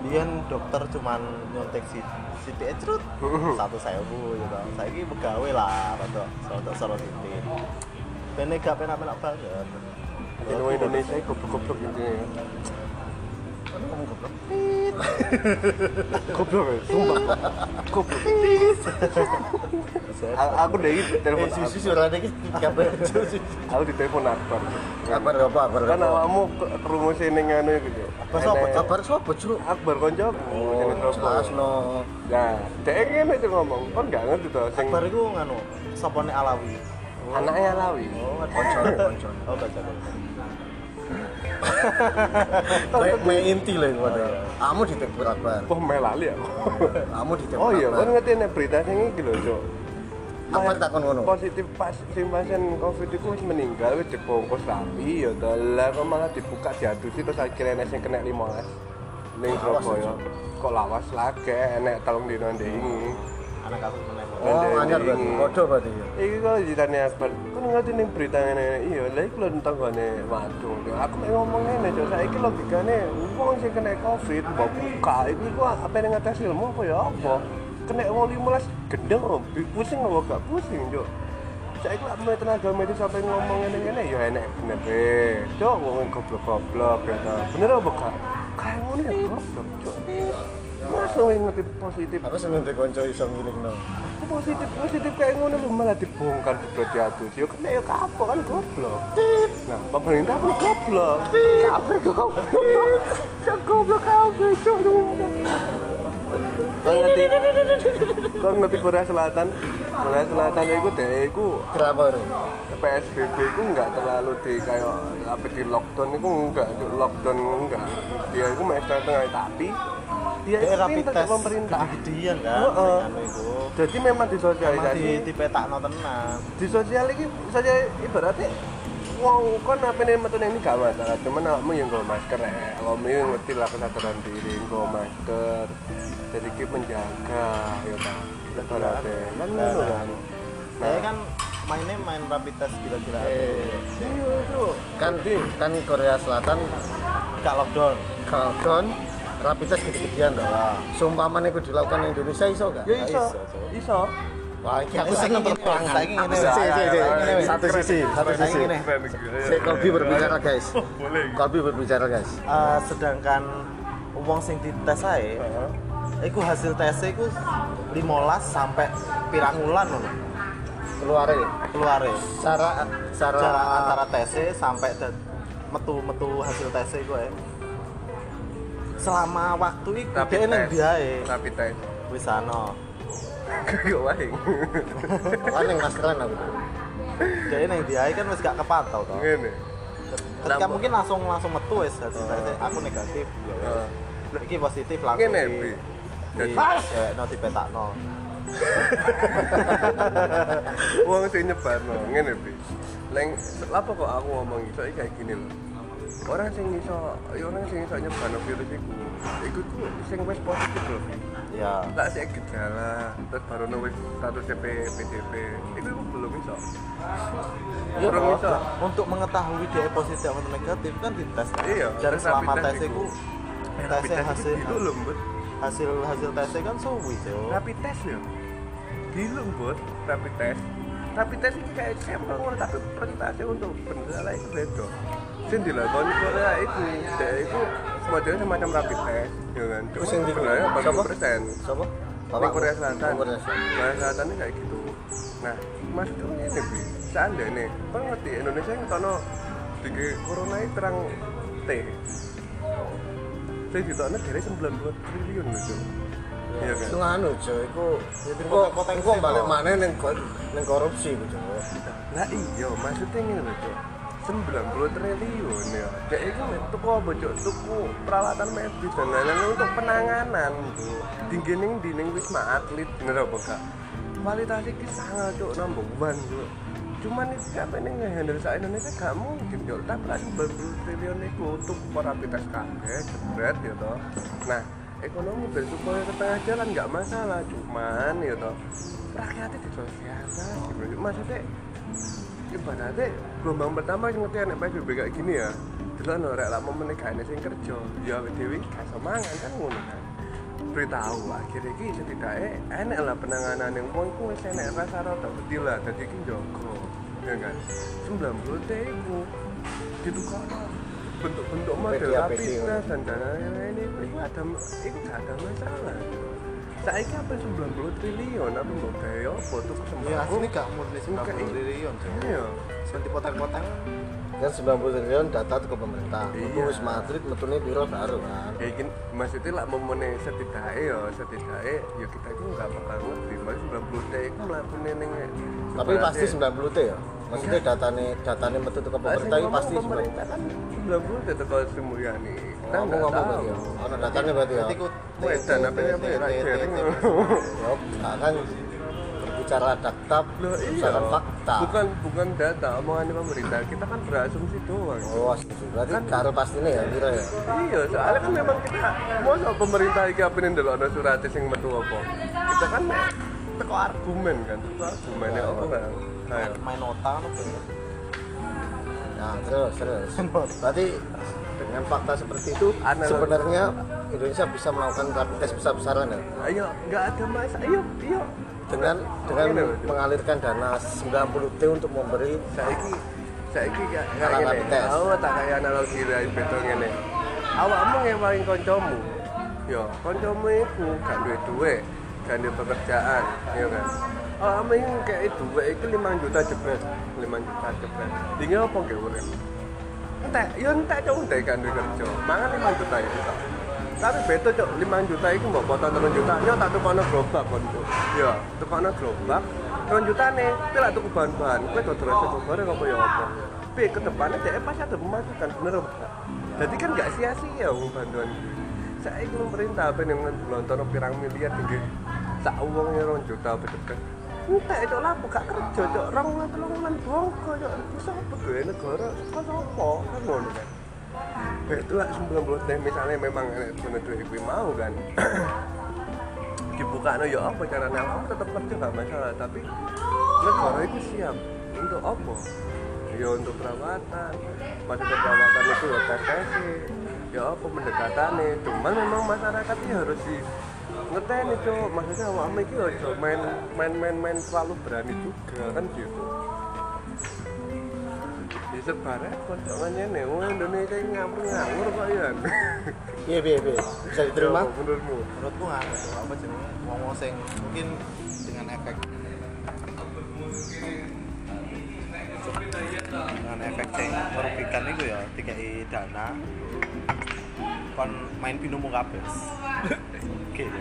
Speaker 1: dia dokter cuman nyontek si si cerut satu sewu gitu saya ini pegawai lah rada rada soro titik bene gak penak-penak banget
Speaker 3: Indonesia itu goblok-goblok intinya ya.
Speaker 2: Kan ngomong goblok.
Speaker 3: Goblok ya, sumpah. Goblok. Aku dari telepon
Speaker 2: Eh, susu suaranya iki kabar susu.
Speaker 3: aku di telepon Akbar.
Speaker 2: Kabar apa? Kabar
Speaker 3: Kan
Speaker 2: apa?
Speaker 3: awakmu ini nganu gitu.
Speaker 1: Akbar sopo,
Speaker 3: Enek-
Speaker 2: Kabar siapa, Cuk?
Speaker 3: Akbar koncoku.
Speaker 2: Oh, jelas no.
Speaker 3: Nah, dia ngene itu ngomong, kan gak ngerti tuh sing
Speaker 1: Akbar itu nganu sapone alawi
Speaker 3: anaknya Lawi.
Speaker 1: oh
Speaker 2: koncon.
Speaker 1: oh baca
Speaker 2: Me, me inti lah itu ada. Kamu di tepur kabar.
Speaker 3: Wah, melali aku.
Speaker 2: Kamu di tepur
Speaker 3: Oh iya, kan ngerti nek berita sing iki lho, Cuk.
Speaker 2: Apa takon ngono?
Speaker 3: Positif pas sing pasien Covid itu wis meninggal wis dibungkus rapi ya to. Lah kok malah dibuka diadusi terus akhirnya enek sing kena 15. Ning Surabaya. Kok lawas lagi enek telung dino ndek iki.
Speaker 1: anak menembak
Speaker 2: Oh, anyar berarti. Podo berarti ya.
Speaker 3: Iki kok ditanya Akbar, kan ngerti ning berita ngene iya, lha iki lho tentang gone wadung. Aku mek ngomong ngene, Cuk, saiki logikane wong sing kena Covid mbok buka iki ku apa yang ngatas ilmu apa ya apa? Kena wong 15 gendeng, pusing apa gak pusing, Cuk. Saiki lak mulai tenaga medis sampe ngomong ngene-ngene ya enek bener be. Cuk, wong goblok-goblok ya ta. Bener apa gak? Kayak ngono ya goblok, Cuk. Mas lu ngerti positif?
Speaker 2: Aku seneng di konco iso ngilingno.
Speaker 3: positif positif kayak ngono lu malah dibongkar di diatus yo kena yo kapok kan goblok. Nah pemerintah pun goblok. Kabeh goblok. Ya goblok kabeh cuk kau ngerti kau ngerti Korea Selatan? Korea Selatan itu deh itu
Speaker 2: Kenapa itu?
Speaker 3: PSBB itu enggak terlalu di kayak apa di lockdown itu enggak di lockdown enggak dia itu masih setengah tapi dia
Speaker 1: Dia
Speaker 3: itu
Speaker 1: test
Speaker 3: ke pemerintah.
Speaker 1: gede-gedean kan? Anu itu.
Speaker 3: Jadi memang
Speaker 1: emang
Speaker 3: disosialisasi.
Speaker 1: Di di petakno tenan.
Speaker 3: Di sosial ini saja ibaratnya wong kon apa nih metu ini gak masalah. Cuman awakmu yang nggo masker ya awakmu yang ngerti lah kesadaran diri nggo masker. Jadi ki menjaga ya kan ibaratnya kan ngono kan
Speaker 1: saya kan mainnya main rapid test gila-gila
Speaker 2: Eh,
Speaker 3: iya itu
Speaker 2: kan kan Korea Selatan
Speaker 1: gak lockdown?
Speaker 2: Lockdown rapid test gede-gedean toh. Seumpama itu dilakukan di Indonesia iso gak?
Speaker 3: ya iso.
Speaker 1: Iso
Speaker 2: Wah, aku seneng perperangan.
Speaker 1: saiki ngene,
Speaker 2: Satu sisi, satu sisi. Si Kolbi berbicara guys. Kolbi berbicara guys.
Speaker 1: Eh, sedangkan uang sing dites ae iku hasil tesnya iku 15 sampai pirang wulan ngono
Speaker 2: Keluar ya.
Speaker 1: keluar
Speaker 2: Cara cara
Speaker 1: antara tesnya sampai dan metu-metu hasil tesnya iku ae. Selama waktu iku
Speaker 3: Rapid
Speaker 1: dia ning
Speaker 3: test.
Speaker 1: biae
Speaker 3: rapid test
Speaker 1: wis ana
Speaker 3: gak wae
Speaker 2: kan yang maskeran aku.
Speaker 1: dia ning biae kan wis gak kepantau toh
Speaker 3: ngene
Speaker 1: ketika mungkin langsung langsung metu wis tesnya aku negatif ya wis. iki positif langsung
Speaker 3: Ngene,
Speaker 1: di
Speaker 3: Bi.
Speaker 1: di ya, no dipetakno
Speaker 3: Wong sing nyebarno ngene, Bi. Leng apa kok aku ngomong iso iki kayak gini loh. orang sing iso ya orang sing iso nyebano virus iku iku ku sing wis positif lho.
Speaker 1: Ya.
Speaker 3: Lah sik gejala. Terus baru wis status CP PDP itu belum iso.
Speaker 1: Ya,
Speaker 3: Belum iso.
Speaker 1: Untuk mengetahui dia positif atau negatif kan dites. Kan?
Speaker 3: Iya, tes
Speaker 1: selama tes itu. tesnya
Speaker 3: itu
Speaker 1: hasil
Speaker 3: lho Mbut.
Speaker 1: hasil hasil tesnya kan suwi sih
Speaker 3: rapid test ya. Dulu Mbut rapid test. Rapid test ini kayak sampel tapi presentasi untuk benda itu beda. Dilakoni Korea itu dia itu modelnya semacam rapid test ya kan
Speaker 2: yang di
Speaker 3: bagi persen
Speaker 2: Siapa?
Speaker 3: di Korea Selatan
Speaker 2: Korea Selatan.
Speaker 3: Ini kayak gitu nah maksudnya ini bi seandainya kan ngerti Indonesia yang kono di corona ini terang T saya ditokno dari 90 triliun loh Cuk. iya kan
Speaker 2: Itu nganu, Jo. Iku
Speaker 1: Jadi
Speaker 2: kok
Speaker 1: potensi
Speaker 2: balik mana ning ning korupsi iku, Jo.
Speaker 3: Nah iya, maksudnya ngene lho, Cok. 90 triliun ya. Dek iku tuku apa, Cok? Tuku peralatan medis dan lain-lain untuk penanganan. Dinggining dining Wisma Atlet bener apa gak? Kualitas iki sangat, Cok, one, Cok. Cuman itu siapa ini ngehandle sa Indonesia gak mungkin, Cok. Tapi lah 90 triliun itu untuk rapid test kabeh, ya toh. Nah, ekonomi ben supaya ke tengah jalan nggak masalah cuman ya toh rakyatnya bro maksudnya ibaratnya gelombang pertama yang ngerti anak PSBB kayak gini ya. Dulu no rek lama menikah ini sing kerja. Ya dewi gak semangat kan ngono kan. Beritahu akhirnya ini setidaknya enak lah penanganan yang mau itu wis enak rasa rata betul lah. Jadi ini jogo ya kan? 90 teh itu ditukar bentuk-bentuk model test dan lain-lain. Itu itu ada itu gak ada masalah saya ini apa 90 triliun? Apa mau gaya apa tuh
Speaker 1: ya
Speaker 3: kesempatan
Speaker 1: asli gak murni
Speaker 3: Enggak,
Speaker 1: 90 triliun
Speaker 3: iya.
Speaker 1: Sing dipotong-potong
Speaker 2: Kan 90 triliun data ke pemerintah.
Speaker 3: Iya.
Speaker 2: Wis Madrid metune biro baru kan.
Speaker 3: ya ini maksudnya lah memene setidaknya ya setidaknya ya kita itu nggak bakal ngerti. Maksudnya 90 t itu melakukan neng
Speaker 2: Tapi pasti 90 T ya. Maksudnya datane datane metu ke pemerintah itu pasti 90.
Speaker 3: pemerintah kan 90 t kalau Sri Mulyani
Speaker 2: Oh,
Speaker 3: nggak tahu
Speaker 2: ya. Ono datanya berarti ya.
Speaker 1: Ku
Speaker 3: Wedan apa ya apa ya
Speaker 2: Ya, kan berbicara data
Speaker 3: iya.
Speaker 2: berdasarkan fakta.
Speaker 3: bukan bukan data omongan pemerintah kita kan berasumsi doang
Speaker 2: Oh, setuju. Berarti karo pastinya ya kira ya.
Speaker 3: iya soalnya kan memang kita mau sama pemerintah iki apa nih dulu surat sing metu apa kita kan teko argumen kan teko argumennya orang ayo
Speaker 1: main nota kan apa ya?
Speaker 2: Nah, terus terus. Berarti dengan fakta seperti itu
Speaker 3: Analog.
Speaker 2: sebenarnya Indonesia bisa melakukan rapid test besar-besaran ya?
Speaker 3: Ayo nggak ada masalah ayo iyo
Speaker 2: dengan dengan
Speaker 3: Ini loh,
Speaker 2: mengalirkan dana 90 T untuk memberi
Speaker 3: saiki saiki kayak ngene
Speaker 2: rapid test.
Speaker 3: aku tak kayak analogi dari betul ngene. Awakmu ngewain koncomu. Yo koncomu iku gak duwe duit gak duwe pekerjaan ya kan? Awakmu ini kayak duit itu 5 juta jebret 5 juta jebret. Tinggal apa gak urip entek yo entek cok entek gak duwe kerja. Mangan 5 juta itu tok. tapi beto cok. 5 juta itu mbok potong 3 juta. Yo tak tukono gerobak kon cok. Yo tukono gerobak 3 juta nih itu lah tuku bahan-bahan kowe dodol sego goreng apa ya apa? Tapi ke depannya dia pasti ada pemasukan bener apa jadi kan gak sia-sia wong bantuan saya itu pemerintah apa yang nonton pirang miliar tinggi sak uangnya rong juta bedeket entah itu lah gak kerja cok. Rong lan telung lan bongko cok. Terus apa gue negara kok sopo kan ngono kan? Itu lah 90 teh misalnya memang bener duit gue mau kan? Dibuka no ya apa caranya aku tetap kerja gak masalah. Tapi negara itu siap untuk apa? Ya untuk perawatan. Maksudnya perawatan itu ya tes ya apa pendekatannya? Cuman memang masyarakat ini harus di ngeteni cok maksudnya awak iki ojo main main main main selalu berani juga kan gitu. Di sebarang koncokan ini wong Indonesia ini ngapur ngawur kok ya.
Speaker 2: Iya, iya, iya. Bisa diterima?
Speaker 3: Ya, menurutmu?
Speaker 1: Menurutku anu apa jenenge wong-wong sing mungkin dengan efek dengan efek sing merugikan itu ya dikai dana kon main pinomo kabeh oke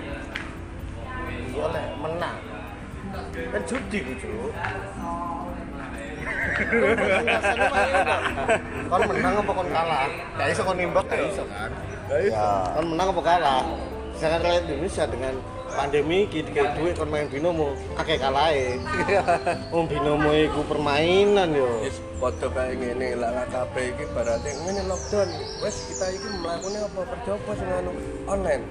Speaker 2: Iya, lek menang. Kan judi ku, Cuk. kon menang apa kon kalah? Gak iso kon nimbak gak iso kan?
Speaker 1: ya
Speaker 2: Kon menang apa kalah? Sedangkan rakyat Indonesia dengan pandemi iki dikei duit kon main binomo akeh kalahe. Wong binomo iku permainan yo.
Speaker 3: Wis padha kaya ngene lah kabeh iki berarti ngene lockdown. Wes kita iki mlakune apa sing anu online.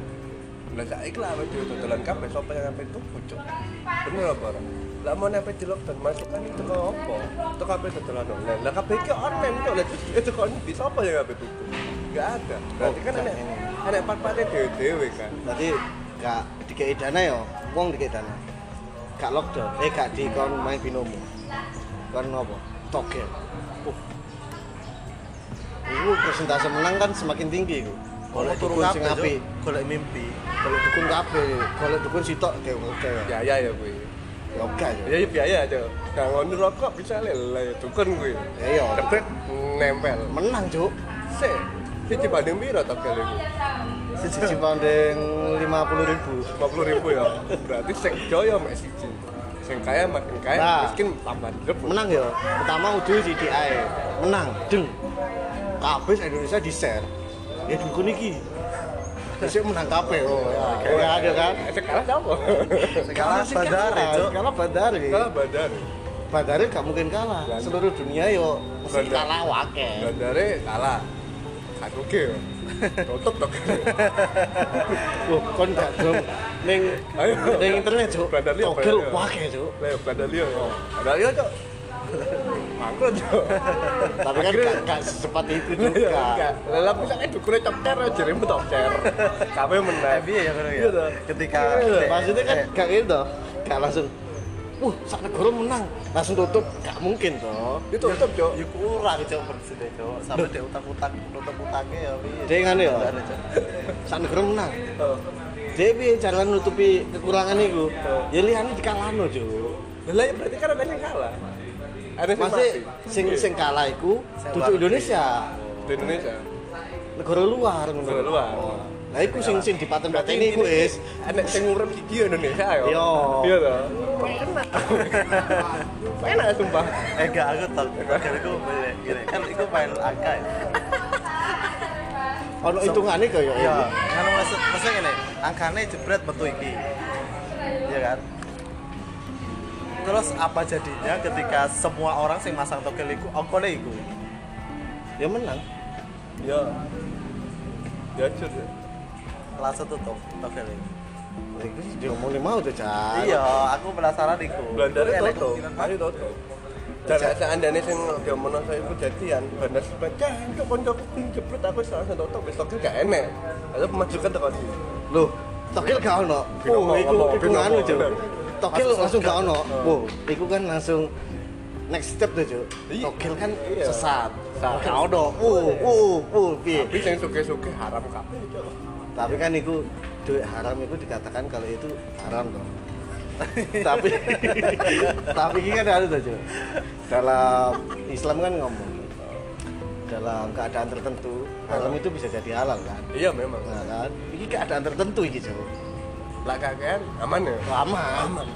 Speaker 3: Lah saiki lah awake dhewe dodolan kabeh sapa yang sampe tuku, Cuk. Bener apa ora? Lah mau sampe di lockdown masukan itu ke apa? Itu kabeh dodolan online. Lah kabeh iki online kok lah itu kok di sapa yang sampe tuku? Enggak ada. Berarti kan
Speaker 2: Oh,
Speaker 3: enek enek part-partnya dhewe-dhewe kan.
Speaker 2: Berarti gak dikei dana yo, wong dikei dana. Gak lockdown, eh gak di kon main binomo. Kon apa? Togel. Uh. Iku persentase menang kan semakin tinggi iku.
Speaker 1: Turu
Speaker 2: dukun sing apik.
Speaker 1: golek mimpi
Speaker 2: Golek dukun kabeh, golek dukun sitok kayak oke. Ya
Speaker 3: Biaya ya kuwi.
Speaker 2: oke.
Speaker 3: Ya ya biaya aja. Nah, ngono rokok bisa lele dukun kuwi.
Speaker 2: Ya iya.
Speaker 3: Debet nempel.
Speaker 2: Menang, Cuk.
Speaker 3: Sik, siji banding piro togel iku?
Speaker 2: Siji pounding 50 ribu.
Speaker 3: 50 ribu ya. Berarti sing joyo mek siji. Sing kaya makin kaya,
Speaker 2: Nah.
Speaker 3: miskin tambah rebu.
Speaker 2: Menang ya. Pertama udah di DAE. Menang, deng. Kabeh sak Indonesia di share. Ya dukun iki. Bisa menang kabeh. Oh, ya. Oh, ya ada kan?
Speaker 3: Sing kalah sapa?
Speaker 1: Kalah
Speaker 2: sih
Speaker 1: Bandari,
Speaker 2: kalah.
Speaker 1: Cuk.
Speaker 3: Bandar.
Speaker 2: Bandari gak mungkin kalah. Seluruh dunia yo mesti kalah wake.
Speaker 3: Bandare kalah. Kan oke. Tutup togel.
Speaker 2: Wah, kon gak dong ning ning internet, Cuk.
Speaker 3: Bandar liya,
Speaker 2: Togel
Speaker 3: liya.
Speaker 2: wake, Cuk.
Speaker 3: Lah Bandar liya. Bandar liya, Cok. Cok.
Speaker 2: Tapi kan gak, gak secepat itu
Speaker 3: Iya,
Speaker 2: juga.
Speaker 3: enggak. Lah misalnya dukune ceker jarimu toker. Kabeh menang.
Speaker 1: Eh, piye ya ngono ya
Speaker 3: Iya,
Speaker 1: ketika
Speaker 3: Iya,
Speaker 2: Maksudnya kan
Speaker 3: Eh.
Speaker 2: gak gitu. Gak langsung Wah, sak negara menang, langsung tutup, gak mungkin toh.
Speaker 3: Itu tutup, Cok.
Speaker 1: ya kurang cok bersih cok sampai dia utang-utang nutup utangnya ya piye
Speaker 2: Dia ngene ya.
Speaker 1: Cok.
Speaker 2: Sak negara menang. Dia piye cara nutupi kekurangan itu? Ya liyane dikalahno, Cuk.
Speaker 3: Lah ya berarti kan ada yang kalah. Ada
Speaker 2: Masih sing sing kalah iku
Speaker 1: Sing
Speaker 2: duduk Indonesia,
Speaker 3: di Indonesia.
Speaker 2: negara luar ngono.
Speaker 3: Negara luar.
Speaker 2: Oh. Lah iku sing sing dipaten-pateni iku
Speaker 3: ada yang ngurep gigi Indonesia ya.
Speaker 2: Iya.
Speaker 3: Iya. Enak. Enak sumpah.
Speaker 1: eh gak aku tau kan aku beli gini kan itu main angka ya
Speaker 2: ono hitungane kaya
Speaker 1: iya kan maksud maksudnya gini angkanya jebret metu iki iya kan terus apa jadinya ketika semua orang sing masang togel iku ongkone iku
Speaker 2: Ya menang.
Speaker 3: Ya. Ya cut. ya.
Speaker 1: langsung tutup togel iku
Speaker 2: Iku sih diomongin mau tuh, Cak.
Speaker 1: iya aku penasaran iku
Speaker 3: tutup.
Speaker 1: kemungkinan
Speaker 3: Mari tutup. Dan seandainya sing dia menasa itu jadian, bandar untuk koncoku ping jebret aku langsung tutup, besok gak enek. Ada pemasukan tekan.
Speaker 2: Loh, togel gak ono.
Speaker 3: Binomo,
Speaker 2: Oh, iku iku nganu,
Speaker 1: Masuk
Speaker 2: langsung gak ono.
Speaker 3: Cuk.
Speaker 2: Wow, iku kan langsung next step tuh, Cuk.
Speaker 3: Iya.
Speaker 2: Togel kan
Speaker 3: Iya.
Speaker 2: sesat.
Speaker 3: Sesat.
Speaker 2: Gak ono. Uh, uh, uh?
Speaker 3: Tapi yang suke-suke haram kabeh.
Speaker 2: Tapi kan itu duit haram itu dikatakan kalau itu haram toh. tapi tapi ini kan ada tuh Cuk. dalam Islam kan ngomong dalam keadaan tertentu haram itu bisa jadi halal kan
Speaker 3: Iya memang.
Speaker 2: nah kan ini keadaan tertentu Cuk.
Speaker 3: Lah kakean aman ya?
Speaker 2: lama aman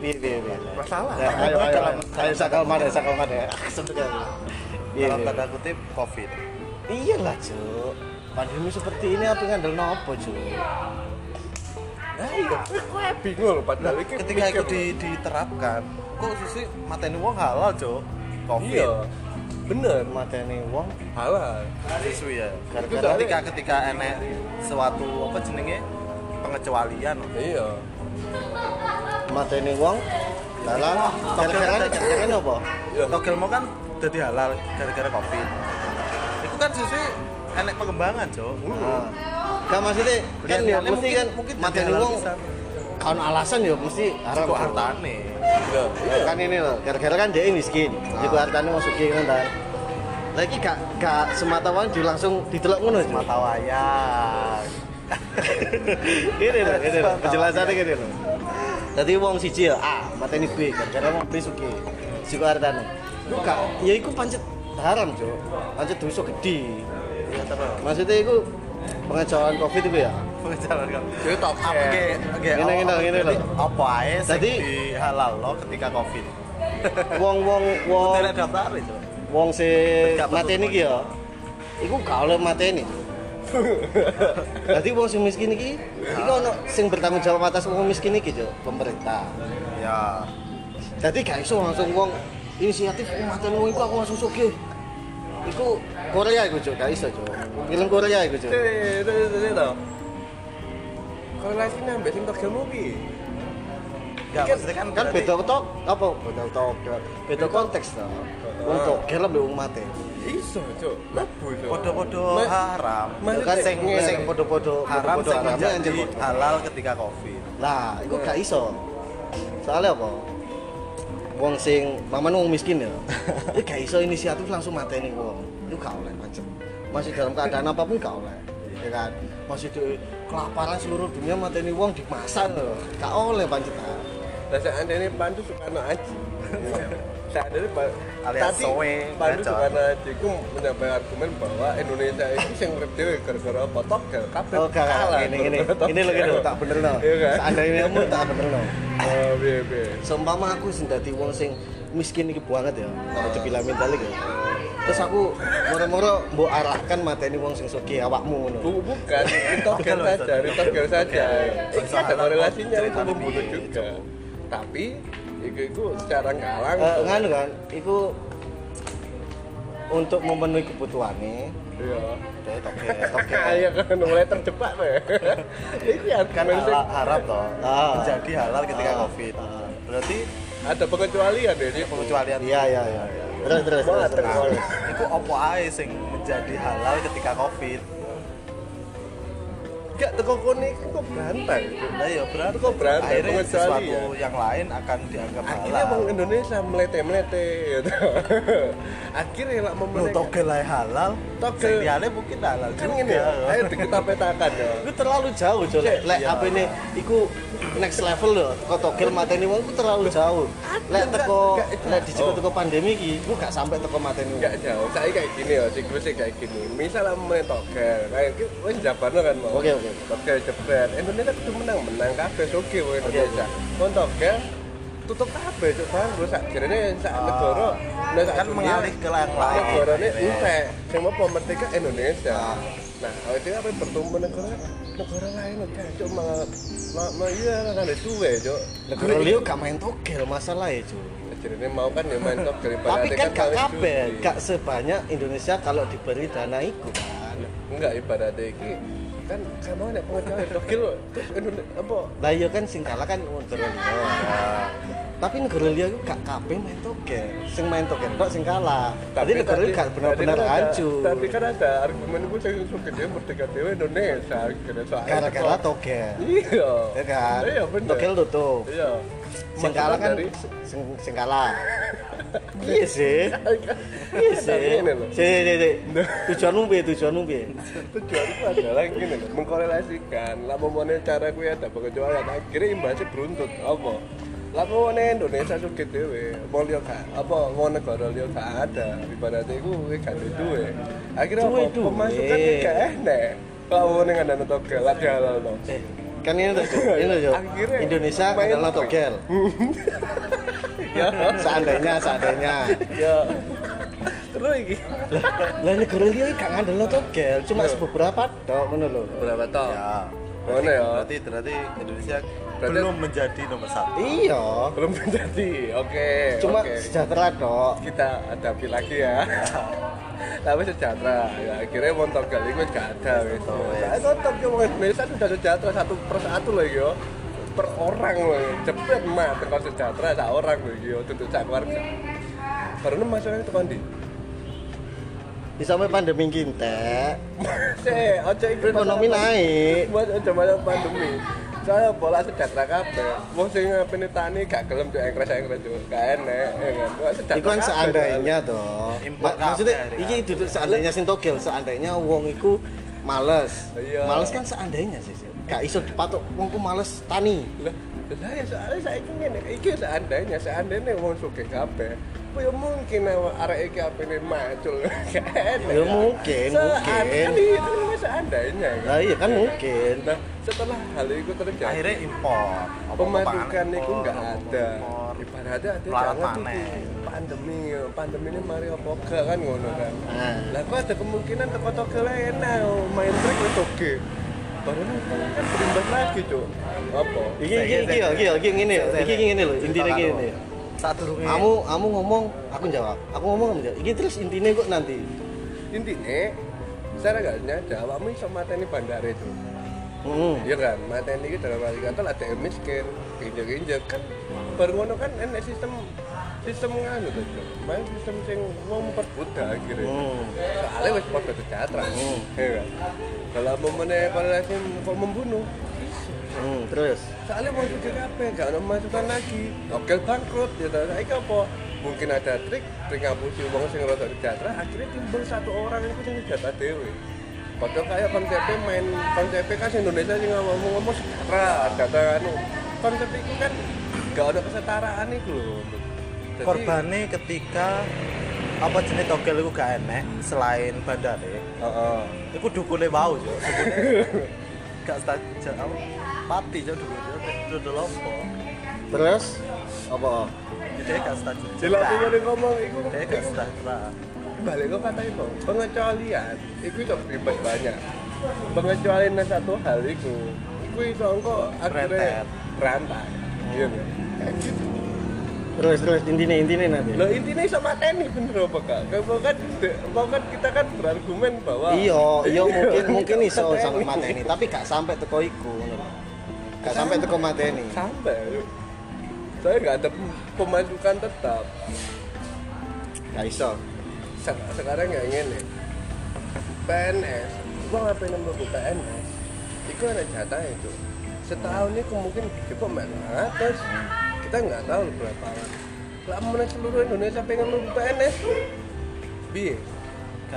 Speaker 2: piye piye piye
Speaker 3: Masalah.
Speaker 2: Ya, ayo ayo ayo ayo sakal mana sakal mana sebentar Piye,
Speaker 1: dalam
Speaker 2: piye?
Speaker 1: tanda kutip covid
Speaker 2: iyalah Cuk. pandemi seperti ini apa ngandel nopo Cuk?
Speaker 3: Nah iya, kok bingung loh padahal iki
Speaker 1: ketika itu di, diterapkan kok sisi mateni wong halal cok covid
Speaker 3: Iya. Bener,
Speaker 2: mateni wong
Speaker 3: halal.
Speaker 1: sesuai ya
Speaker 2: Gara-gara-
Speaker 1: ketika ketika enek suatu apa jenenge pengecualian
Speaker 3: Iya.
Speaker 2: mateni wong dalam gara-gara gara-gara apa?
Speaker 3: Iya.
Speaker 1: togel mau kan jadi halal gara-gara covid itu kan sesuai enek pengembangan cok
Speaker 2: Nah, Gak maksudnya kan ya
Speaker 1: lihat
Speaker 2: mesti
Speaker 1: mungkin-
Speaker 2: kan mateni
Speaker 1: halal
Speaker 2: wong
Speaker 1: bisa.
Speaker 2: kan alasan ya mesti haram
Speaker 1: kok hartane
Speaker 3: Iya. Iya.
Speaker 2: kan ini loh gara-gara kan dia miskin iku hartane mau sugih kan lagi gak gak semata wayang langsung didelok ngono Cuk.
Speaker 1: mata wayang
Speaker 2: Gini loh, gini loh, penjelasannya gini loh. Tadi wong siji ya A, mateni B, gara-gara wong B suki. Siku artane. Gak, ya iku pancet haram, Cuk. Pancet dosa gede.
Speaker 1: iya
Speaker 2: Maksudnya iku pengecauan Covid itu ya.
Speaker 1: pengecualian kan
Speaker 3: Jadi.
Speaker 1: Oke, oke.
Speaker 2: Gini, gini,
Speaker 1: oh,
Speaker 2: gini
Speaker 1: jadi
Speaker 2: loh.
Speaker 1: Apa ae sing
Speaker 2: Jadi-
Speaker 1: di halal lo ketika covid
Speaker 2: Wong-wong wong
Speaker 1: daftar itu
Speaker 2: wong
Speaker 1: Gak
Speaker 2: mateni iki ya. Iku gak oleh mateni. Cuk. Dadi wong sing miskin iki iki ono sing bertanggung jawab atas wong miskin iki, Cuk, pemerintah.
Speaker 1: ya
Speaker 2: Jadi gak iso langsung wong inisiatif mateni wong iku aku langsung sugih. Iku Korea iku, Cuk, gak iso, Cuk. Film Korea iku, Cuk.
Speaker 3: Eh, itu itu itu. Korelasinya ambek sing tergemu ki.
Speaker 1: Enggak,
Speaker 3: Kan-
Speaker 1: maksudnya kan
Speaker 2: Kan beda tok apa? Beda tok. Beda konteks to. Wong togel ambek wong mate.
Speaker 3: Iso, Cuk. Lebu, Cuk.
Speaker 1: podo-podo haram
Speaker 3: Ma-
Speaker 2: Kan
Speaker 1: sing
Speaker 2: sing podo-podo
Speaker 1: haram sing menjadi halal ketika covid
Speaker 2: Lah, iku gak iso. Soalnya apa? Wong sing maman wong miskin ya. Iku gak iso inisiatif langsung mateni wong. Iku gak oleh macam. Masih dalam keadaan apa pun gak oleh. Ya kan? Masih di kelaparan seluruh dunia mateni wong dimasak lho. Gak oleh pancet.
Speaker 3: Lah seandainya Pandu Soekarno Aji. Seandainya Pak
Speaker 1: Alias
Speaker 3: tadi
Speaker 1: Sowe,
Speaker 3: Pandu Aji itu menyampaikan argumen bahwa Indonesia itu sing urip dhewe gara-gara apa togel kabeh
Speaker 2: Oh, gak, ini lho gitu, tak bener no.
Speaker 3: Iya kan?
Speaker 2: Seandainya kamu tak bener no.
Speaker 3: Oh, piye piye.
Speaker 2: Seumpama aku sing dadi wong sing miskin iki banget ya, kalau dibilang mentalik ya. Terus aku moro-moro mbok arahkan mateni wong sing sugih awakmu ngono.
Speaker 3: Bukan, itu togel
Speaker 1: Togel,
Speaker 3: saja,
Speaker 1: togel.
Speaker 3: itu togel saja. Ini ada korelasinya itu membunuh juga. Tapi itu itu secara nggak
Speaker 2: Eh,
Speaker 3: langsung.
Speaker 2: nganu kan, iku untuk memenuhi kebutuhannya
Speaker 3: Iya. Iya kan mulai terjebak tuh ya. Ini
Speaker 1: kan
Speaker 3: sing-
Speaker 1: halal, haram toh.
Speaker 2: Ah.
Speaker 1: menjadi halal ketika
Speaker 2: Ah.
Speaker 1: covid. Berarti
Speaker 3: ada pengecualian ya di
Speaker 1: pengecualian.
Speaker 2: Iya iya iya. Terus terus terus, terus,
Speaker 1: itu opo ae sing menjadi halal ketika covid
Speaker 3: Gak teko kone kok berantai.
Speaker 1: nah ya berarti
Speaker 3: Kok berantai,
Speaker 1: akhirnya sesuatu yang lain akan dianggap
Speaker 3: Akhirnya
Speaker 1: halal
Speaker 3: orang Indonesia melete-melete gitu. Akhirnya lah
Speaker 1: Loh,
Speaker 3: memelek.
Speaker 1: togel ae halal
Speaker 3: Togel.
Speaker 1: sing liyane mungkin halal
Speaker 3: Kan ngene ya. Ayo kita petakan ya.
Speaker 2: Iku terlalu jauh.
Speaker 3: Cek,
Speaker 2: Lek
Speaker 1: iya.
Speaker 2: apa ini iku next level loh. Kok togel mateni wong terlalu jauh. Lek teko lek di
Speaker 3: Oh.
Speaker 2: teko pandemi iki iku gak sampai teko mateni wong.
Speaker 3: Enggak jauh. Saya kayak gini ya, siklusnya kayak gini. Misalnya mau togel, kayak gitu, wes jabarno kan mau.
Speaker 2: Oke, oke.
Speaker 3: Togel jebret. Indonesia kudu menang, menang kabeh soge wong Indonesia. Mau togel tutup kabeh cuk baru sak jarene sak
Speaker 1: Ah.
Speaker 3: negara nah sak
Speaker 1: Kan mengalih ke lain.
Speaker 3: negarane
Speaker 1: Iya.
Speaker 3: entek sing mau merdeka Indonesia
Speaker 1: Ah.
Speaker 3: nah kalau itu apa bertumbuh negara negara lain kan cuk malah ma- iya kan ada suwe cuk
Speaker 2: Negara liya gak main togel masalahnya cuy.
Speaker 3: jarene mau kan ya main togel
Speaker 2: Tapi kan gak kabeh, gak sebanyak Indonesia kalau diberi dana iku kan.
Speaker 3: enggak ibaratnya iki kan kan mau nek pengecualian togel apa
Speaker 2: Lah iya kan sing kalah kan liya. Tapi negara liya iku gak kabeh main togel. Sing main togel kok sing kalah. Jadi negara liya gak benar-benar
Speaker 3: kan
Speaker 2: hancur.
Speaker 3: Tapi kan ada argumen gue sing suka dia merdeka dewe Indonesia
Speaker 2: Gara-gara togel.
Speaker 3: Iya.
Speaker 2: Ya kan?
Speaker 3: Iya bener.
Speaker 2: Togel tutup.
Speaker 3: Iya.
Speaker 2: Sing kalah kan sing sing kalah. Iya sih. Iya sih.
Speaker 3: Ini loh.
Speaker 2: Si, si, si. Tujuanmu piye? Tujuanmu piye?
Speaker 3: tujuanku adalah gini mengkorelasikan lah mau cara gue ada pengecualian akhirnya imbasnya beruntut apa lah mau Indonesia suka dewe mau lihat gak apa mau negara lihat gak ada. Ibaratnya gue gue gak ada duwe. Akhirnya
Speaker 2: Duwe
Speaker 3: apa?
Speaker 2: duwe.
Speaker 3: pemasukan gak enak lah mau nih ada togel lagi halal no
Speaker 2: Eh, kan ini tuh, ini tuh, Indonesia adalah togel.
Speaker 3: ya.
Speaker 2: Seandainya, seandainya.
Speaker 3: ya. Terus iki.
Speaker 2: Lah, negara dia gak ngandel togel, cuma beberapa tok ngono lho.
Speaker 3: berapa tau
Speaker 1: ya
Speaker 3: ya?
Speaker 1: Berarti berarti Indonesia
Speaker 3: Berarti-
Speaker 1: belum menjadi nomor satu.
Speaker 2: Iya.
Speaker 3: belum menjadi oke
Speaker 2: Cuma
Speaker 3: oke.
Speaker 2: sejahtera tok.
Speaker 3: kita hadapi lagi ya. Tapi sejahtera. Ya akhirnya montok kali itu gak ada wis. Saya tetap yo wong Indonesia sudah sejahtera satu per satu loh yo. Per orang loh cepet mah tekan sejahtera sak orang loh yo. Tentu sak keluarga. Karena masalahnya tekan di
Speaker 2: Di sampai pandemi kintek,
Speaker 3: sih aja ikut
Speaker 2: ekonomi naik.
Speaker 3: buat aja malah pandemi saya bola sejahtera kabeh wong sing tani gak gelem tuh engkres engkres yo gak enek ya kan sejahtera
Speaker 2: Iku kan seandainya Ma- maksudnya
Speaker 1: kabeh,
Speaker 2: iki duduk seandainya sing togel, seandainya wong iku males.
Speaker 3: Iya.
Speaker 2: Males kan seandainya sih. sih. Gak iso dipatok wong ku males tani.
Speaker 3: lah lah ya soalnya saya ingin iki seandainya seandainya wong suke kabeh apa ya mungkin awak arek iki apene macul.
Speaker 2: Ya mungkin, mungkin.
Speaker 3: kan itu seandainya kan?
Speaker 2: Lah iya kan mungkin.
Speaker 3: nah setelah hal itu terjadi
Speaker 1: akhirnya impor.
Speaker 3: Pemasukan
Speaker 1: pangan
Speaker 3: itu
Speaker 1: impor,
Speaker 3: nggak
Speaker 1: apa-apa
Speaker 3: ada. ibaratnya ada jangan tuh pandemi pandemi ini mari apa kan ngono kan?
Speaker 2: Nah.
Speaker 3: lah kok ada kemungkinan teko togel enak main trik wis oke. Baru kan berimbas lagi cuk. Apa?
Speaker 2: Iki iki iki ya, iki ya, iki ngene ya. Iki iki ngene lho, intine iki ngene.
Speaker 1: Saat durunge
Speaker 2: Kamu kamu ngomong, aku jawab. Aku ngomong kamu jawab. Iki terus intine kok nanti.
Speaker 3: intinya secara gak nyada awakmu iso mateni bandare itu
Speaker 2: Heeh.
Speaker 3: iya kan mateni iki dalam arti kata ada miskin injek injek kan baru ngono kan enek sistem sistem nganu tuh main sistem sing wong memperbudak akhirnya
Speaker 2: Hmm.
Speaker 3: soalnya wis padha sejahtera
Speaker 2: Hmm.
Speaker 3: iya kan kalau mau korelasi kok membunuh
Speaker 2: Hmm, terus?
Speaker 3: Soalnya mau juga apa gak ada masukan lagi. Oke bangkrut ya tau saya apa? Mungkin ada trik trik ngapusi uang sing rada sejahtera akhirnya timbul satu orang itu sing sejahtera dewe Padahal kayak konsepnya main konsepnya kan Indonesia sih ngomong ngomong sejahtera data anu konsep itu kan gak ada kesetaraan itu loh. Jadi,
Speaker 1: korbane ketika apa jenis togel itu gak enek selain bandare
Speaker 3: Heeh.
Speaker 1: iku dukune mau yo dukune gak setuju apa mati yo dukune dudul opo
Speaker 2: terus? Apa?
Speaker 1: dia gak
Speaker 3: Jelas tuh ada ngomong itu
Speaker 1: dia gak setuju.
Speaker 3: Balik kok kata itu pengecualian itu itu bebas banyak. Pengecualian satu hal itu itu itu engkau akhirnya rantai iya kayak gitu.
Speaker 2: Terus terus intine intine nanti.
Speaker 3: lo intinya sama mateni bener apa kak kalau kan kalau kan kita kan berargumen bahwa
Speaker 2: Iya, iya mungkin mungkin iso sampai mateni, tapi gak sampai teko iku. Gak sampai teko mateni.
Speaker 3: sampai saya nggak ada pemasukan tetap.
Speaker 2: Gak iso.
Speaker 3: Se- sekarang nggak ingin nih PNS gua ngapain nambah PNS itu ada jatah itu. Setahun ini mungkin kita main atas kita nggak tahu berapa lah mana seluruh Indonesia pengen nambah PNS biye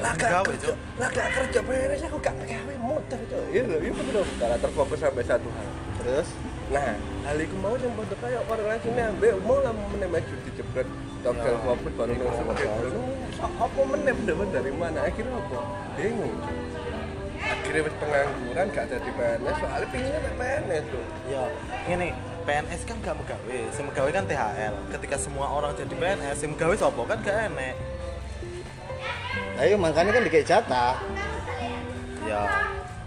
Speaker 3: lah gak kerja lah gak kerja PNS aku gak gawe motor itu iya loh iya bener karena terfokus sampai satu hal
Speaker 2: Terus
Speaker 3: Nah, hal itu mau yang pada kayak korelasinya ambil mau lah meneh maju dijebret togel fokus baru nang sempit. Apa meneh bener dari mana? Akhirnya apa? Bingung. Akhirnya pengangguran gak jadi PNS soalnya pinginnya PNS tuh.
Speaker 1: ya ini PNS kan gak megawe sing megawe kan THL ketika semua orang jadi PNS sing megawe sapa kan gak enek
Speaker 2: ayo makanya kan dikei jatah.
Speaker 1: ya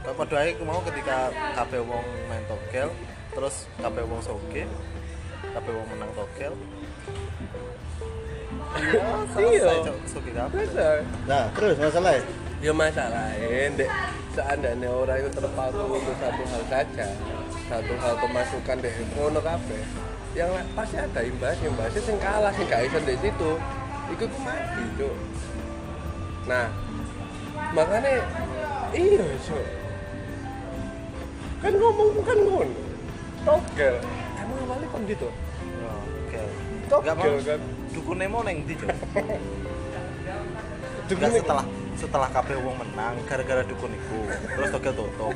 Speaker 1: kok padha ae mau ketika kabeh wong main togel terus kabeh wong soge kabeh wong menang togel iya selesai Cok. soge kabeh
Speaker 3: Bisa.
Speaker 2: Nah, terus masalahnya
Speaker 3: Ya masalahnya, dek seandainya orang itu terpaku untuk satu hal saja, satu hal pemasukan dek ngono kabeh, yang pasti ada imbas, imbasnya sing kalah, sing gak iso di situ, itu tuh mati, cuk. Nah, makanya iya, cuk. Kan ngomong bukan ngono. Togel. Emang awalnya kon gitu.
Speaker 1: Oke
Speaker 3: Togel,
Speaker 1: mau
Speaker 3: kan?
Speaker 1: dukune mau neng ndi Cok? Setelah setelah kabeh wong menang gara-gara dukun iku terus togel tutup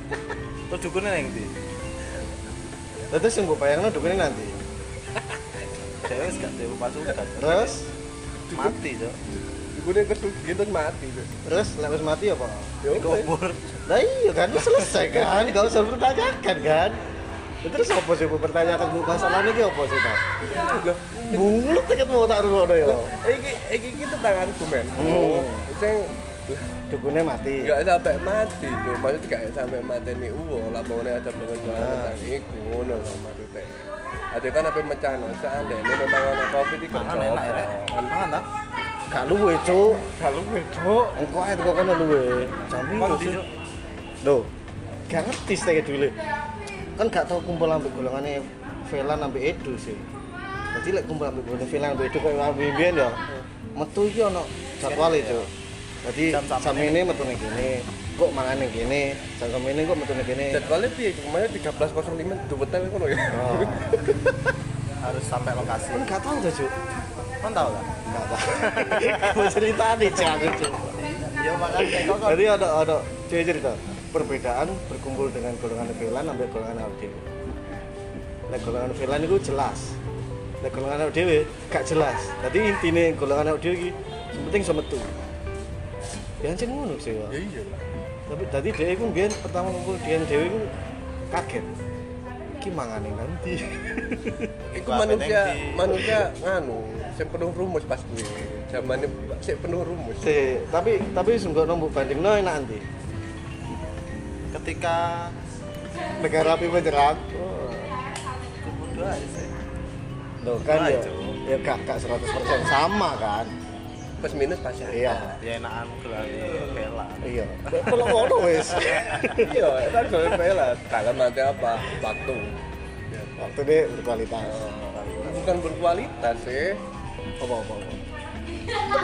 Speaker 1: terus dukune neng
Speaker 2: Lah, terus yang gue bayangin dukune nanti.
Speaker 1: cewek gak dewe pasukan
Speaker 2: Terus
Speaker 1: mati Cok
Speaker 3: Dukune kesugihan terus mati,
Speaker 2: terus lewat mati apa?
Speaker 3: Ya udah.
Speaker 1: dikubur
Speaker 2: Lah iya kan selesai kan, gak usah bertanyakan kan. Terus apa sih Bu pertanyakan bu masalah ini apa sih tak?
Speaker 3: Udah.
Speaker 2: Bungut tiket mau tak rumono ya.
Speaker 3: Iki iki kita tangan argumen.
Speaker 2: Hmm.
Speaker 3: Sing
Speaker 2: Dukune mati.
Speaker 3: nggak sampai mati tuh, maksudnya nggak sampai mati nih uwo lah pokoknya ada pengejualan
Speaker 2: Ah.
Speaker 3: tentang iku ngono lah maksudnya. Ada kan apa mencana seandainya memang ada covid itu
Speaker 1: mangan enak ya ta
Speaker 2: Gak luwe, Cuk.
Speaker 3: Kalau bedo,
Speaker 2: Engko ae teko kono luwe. Lho,
Speaker 1: ndi,
Speaker 2: Cuk.
Speaker 1: Cuk?
Speaker 2: Loh, gak ngerti sih dulu. Kan gak tau kumpul ambek golongannya Velan ambek Edo sih. Jadi lek kumpul ambek golongan Velan ambek Edo kayak ambek Bian ya. Metu iki ono jadwal itu. Jadi
Speaker 1: Jam
Speaker 2: jam ini metu ning kene, kok mangan ning kene, jam ini kok metu ning kene.
Speaker 3: jadwalnya piye? Kemarin 13.05 di hotel ngono ya.
Speaker 2: Oh,
Speaker 1: harus sampai lokasi
Speaker 2: kan gak tau tuh, Cuk.
Speaker 1: Kan tau gak
Speaker 2: Gak tau. Mau cerita nih. Cuk.
Speaker 1: ya makanya
Speaker 2: Jadi ada ada dia cerita perbedaan berkumpul dengan golongan Velan sampai golongan dhewe. Nek golongan Velan itu jelas. Nek golongan dhewe gak jelas. Jadi intine golongan iki sing penting iso metu. Ya ancen ngono sih ya.
Speaker 3: Ya iya.
Speaker 2: Tapi tadi dia itu biar pertama kumpul dia dhewe itu kaget. Iki mangane nanti.
Speaker 3: Iku manusia manusia nganu sing penuh rumus pas kuwi. Zamane sik penuh rumus.
Speaker 2: Si, tapi tapi sungguh nombok bandingno enak nanti.
Speaker 1: ketika
Speaker 2: Negara api menyerang.
Speaker 1: sih
Speaker 2: Loh kan
Speaker 1: Nah,
Speaker 2: ya, ya gak, gak 100% sama kan.
Speaker 3: Plus minus pasti ada.
Speaker 2: Iya.
Speaker 1: ya enakan gelane bela
Speaker 2: Iya. Kalau ngono wis.
Speaker 3: Iya, kan soalnya bela. Dalam nanti apa? Waktu. Ya.
Speaker 2: Waktu dia berkualitas.
Speaker 3: Bukan berkualitas sih.
Speaker 2: Apa apa apa.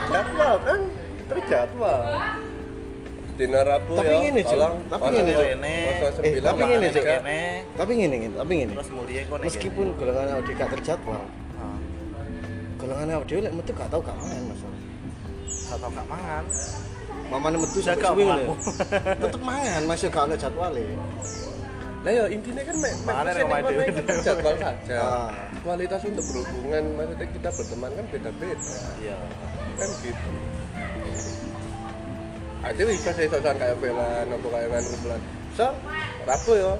Speaker 3: Jadwal kan terjadwal. Dina Rabu
Speaker 2: Tapi
Speaker 3: ya.
Speaker 2: ngene, Cuk.
Speaker 3: tolong
Speaker 2: Tapi ngene.
Speaker 1: Ini,
Speaker 3: masuk
Speaker 2: Eh,
Speaker 3: sembilan,
Speaker 2: tapi ngene, Cuk.
Speaker 3: tiga.
Speaker 1: ini
Speaker 2: Tapi ngene ngene, tapi ngene.
Speaker 1: nih
Speaker 2: Meskipun golongan audio gak terjadwal,
Speaker 1: Ah,
Speaker 2: golongan audio lek metu gak tau gak main masalah.
Speaker 1: gak tau gak mangan
Speaker 2: Mamane metu sampai suwi. Tetep mangan, masih gak ono jadwale.
Speaker 3: Nah ya intinya kan me- me-
Speaker 1: Makanya
Speaker 3: mesin
Speaker 1: rumah
Speaker 3: itu
Speaker 1: dewe.
Speaker 3: itu terjadwal saja.
Speaker 2: Ah.
Speaker 3: Kualitas untuk berhubungan, maksudnya kita berteman kan beda-beda.
Speaker 1: iya
Speaker 3: Kan gitu. Ada bisa sih sosokan kayak Bella, nopo kayak nganu kumpulan. So, Rabu ya.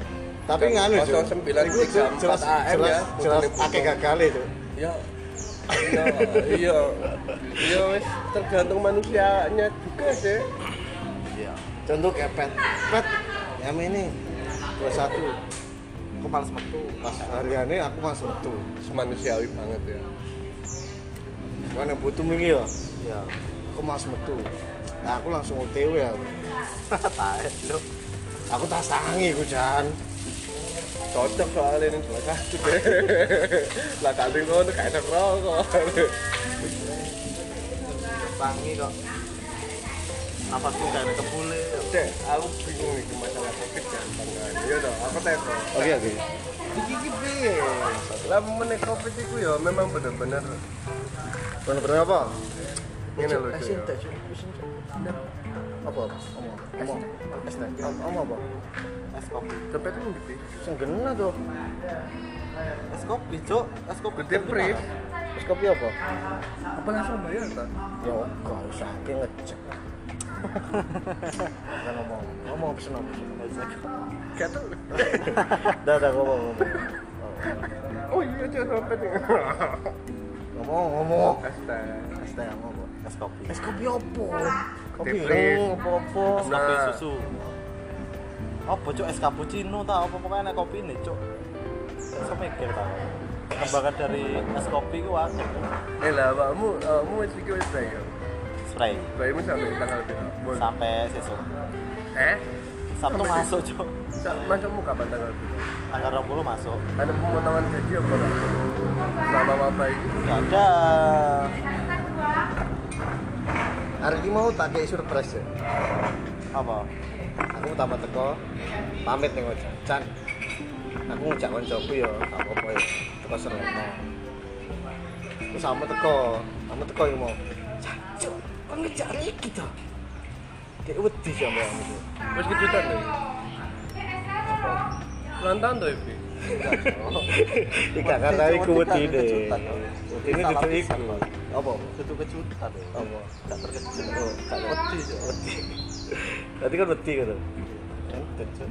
Speaker 2: Tapi nganu, Cuk.
Speaker 3: 09
Speaker 2: Iku, Cuk,
Speaker 3: 34
Speaker 2: jelas
Speaker 3: AM
Speaker 2: jelas
Speaker 3: ya.
Speaker 2: jelas akeh gagal itu.
Speaker 3: Ya. Iya, iya. Iya wes tergantung manusianya juga sih.
Speaker 1: iya
Speaker 2: Contoh kayak pet. Pet yang ini 21
Speaker 1: aku males metu
Speaker 2: pas hariannya aku masuk metu.
Speaker 3: Manusiawi banget ya.
Speaker 2: Mana butuh mingi ya?
Speaker 1: iya
Speaker 2: Aku masuk metu. Nah, aku langsung OTW ya.
Speaker 1: lu
Speaker 2: Aku tas tangi ku Jan.
Speaker 3: Cocok soalnya ini dua satu deh. Lah kali ngono kayak enak rokok.
Speaker 1: tangi kok nafasku gak ada kebule
Speaker 3: Cek, aku bingung nih masalah covid gampang kan. Iya dong, aku teko.
Speaker 2: Oke oke.
Speaker 3: Iki iki piye? Lah meneh covid iku ya memang bener-bener
Speaker 2: Bener-bener apa?
Speaker 3: ngene lho.
Speaker 2: Asin
Speaker 3: Cuk.
Speaker 2: tak Apa? Omong. Omong. Omong apa?
Speaker 1: es kopi
Speaker 3: Dompet itu gitu.
Speaker 2: Sing genah tuh.
Speaker 1: es kopi cok es kopi
Speaker 3: Gede brief.
Speaker 2: Terus kopi apa?
Speaker 3: Apa langsung bayar ta?
Speaker 2: Ya gak usah ngecek. Ngomong. Ngomong pesen apa?
Speaker 3: Gak tau.
Speaker 2: Dah dah ngomong ngomong.
Speaker 3: Oh iya cok dompet.
Speaker 2: Ngomong ngomong.
Speaker 3: Astaga.
Speaker 2: Es teh ngomong
Speaker 1: es kopi
Speaker 2: Es kopi apa? Kopi
Speaker 3: Kopi.
Speaker 2: reng apa-apa.
Speaker 1: es kopi
Speaker 3: Nah.
Speaker 1: susu apa cok es cappuccino tau apa pokoknya enak kopi nih cok saya mikir tau kembangan dari es kopi ku ada
Speaker 3: Eh lah, awakmu, awakmu wis iki wis bae ya.
Speaker 1: Spray
Speaker 3: Bayimu sampai tanggal berapa?
Speaker 1: Sampai sesuk
Speaker 3: Eh?
Speaker 1: sabtu masuk cok
Speaker 3: Masukmu kapan tanggal berapa?
Speaker 1: tanggal 20 masuk
Speaker 3: Ada pemotongan gaji apa enggak? Selama wabah ini?
Speaker 1: gak ada
Speaker 2: Hari ini mau tak kayak surprise ya.
Speaker 1: apa
Speaker 2: Aku tambah teko pamit nih ngojek. Chan. Aku ngejak koncoku ya, gak apa-apa ya. Teko Serena. Terus sama teko, sama teko yang mau. Kan ngejak iki to. Kayak wedi sama yang itu.
Speaker 3: Wis kejutan
Speaker 2: iku wedi deh.
Speaker 1: Kejutan, ya.
Speaker 2: Wedi ini
Speaker 1: pisan,
Speaker 2: iku. Apa?
Speaker 1: itu kejutan
Speaker 2: Apa?
Speaker 1: gak terkejut
Speaker 2: Oh, gak
Speaker 1: wedi
Speaker 2: Wedi. Berarti kan wedi
Speaker 1: ente cok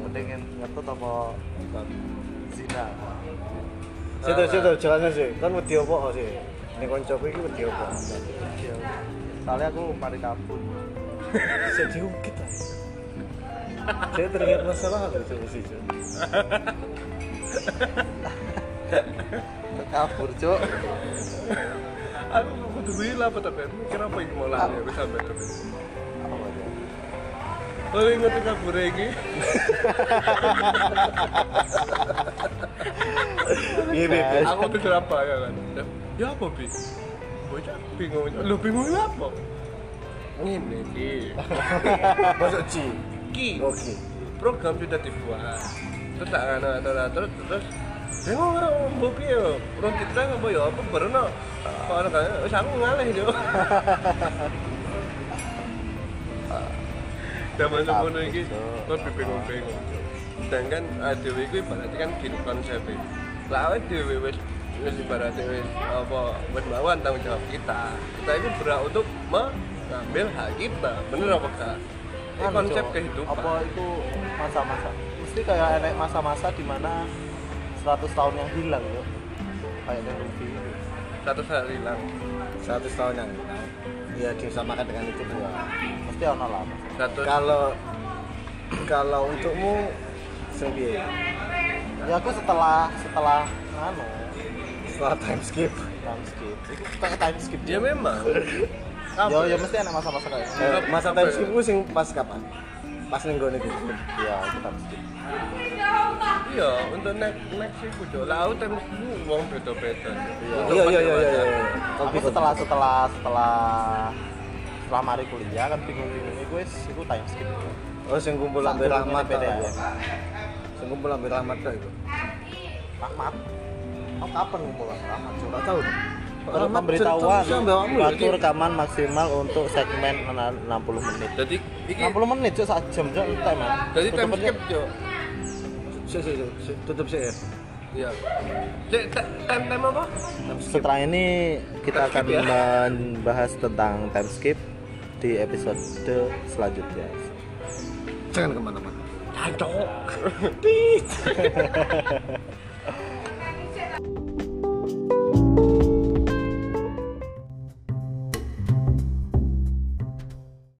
Speaker 1: mendingin ngetut apa zina
Speaker 2: Situ situ jalannya sih. Kan wedi apa sih? Ning koncoku iki wedi apa?
Speaker 1: Soalnya aku mari kabur
Speaker 2: Saya diungkit aja. Saya teringat masalah loh itu sih. Cuk.
Speaker 1: kabur cok
Speaker 3: Aku kudu kuwi lah apa tapi mikir apa iki mau lali aku sampai tapi.
Speaker 1: apa aja
Speaker 3: Oh, ingat kabur iki.
Speaker 2: Ini
Speaker 3: Aku pikir apa ya kan? Ya apa bi? Bocah bingung. Lu bingung apa? Ngene iki.
Speaker 2: masuk Ci.
Speaker 3: Ki.
Speaker 2: Oke.
Speaker 3: Program sudah dibuat. Terus tak ana ana terus terus Bingung ora mbok piye yo? Urung kita apa ya apa baru no. Kok ana kan wis aku ngalih yo. Zaman semono iki lebih bingung-bingung. Sedangkan ADW itu ibaratnya kan gini konsepnya. Lah dhewe wis wis ibaratnya wis apa wis melawan tanggung jawab kita. Kita itu berhak untuk mengambil hak kita. Bener apa enggak? Ini
Speaker 1: Anu,
Speaker 3: konsep kehidupan.
Speaker 1: apa itu masa-masa mesti kayak enek masa-masa di mana 100 tahun yang hilang yo kayak yang movie
Speaker 3: satu hari hilang
Speaker 2: 100 tahun yang ya disamakan dengan itu
Speaker 1: ya. mesti ono lah
Speaker 2: kalau kalau untukmu sendiri
Speaker 1: ya aku setelah setelah anu
Speaker 2: setelah time skip.
Speaker 1: Time skip. Itu kayak time skip
Speaker 3: dia. memang.
Speaker 1: Ya ya mesti ada masa-masa kayak.
Speaker 2: Eh, masa time skip ku sing pas kapan? Pas ning gone iku
Speaker 1: ya itu time skip.
Speaker 3: Iya untuk next next itu cok. Lah aku time itu uang beda beda
Speaker 2: iya. Iya iya iya iya.
Speaker 1: aku setelah setelah setelah setelah mari kuliah kan bingung-bingung itu wes itu time skip.
Speaker 2: Oh sing kumpul
Speaker 1: durunge
Speaker 2: rahmat tok iku. sing kumpul ambil rahmat iku?
Speaker 1: Rahmat oh kapan ngumpul Rahmat coba
Speaker 2: Gak tahu.
Speaker 1: Pemberitahuan
Speaker 2: waktu
Speaker 1: rekaman maksimal untuk segmen 60 menit
Speaker 3: jadi iki
Speaker 1: 60 menit cok sak jam cok entek man
Speaker 3: jadi time skip
Speaker 1: aja.
Speaker 3: cok
Speaker 2: Si si si tutup sih ya.
Speaker 3: iya Cek, time time apa
Speaker 1: setelah ini kita
Speaker 3: Time
Speaker 1: akan
Speaker 3: ya.
Speaker 1: membahas tentang time skip di episode selanjutnya
Speaker 2: Jangan ke mana-mana.
Speaker 3: Cok.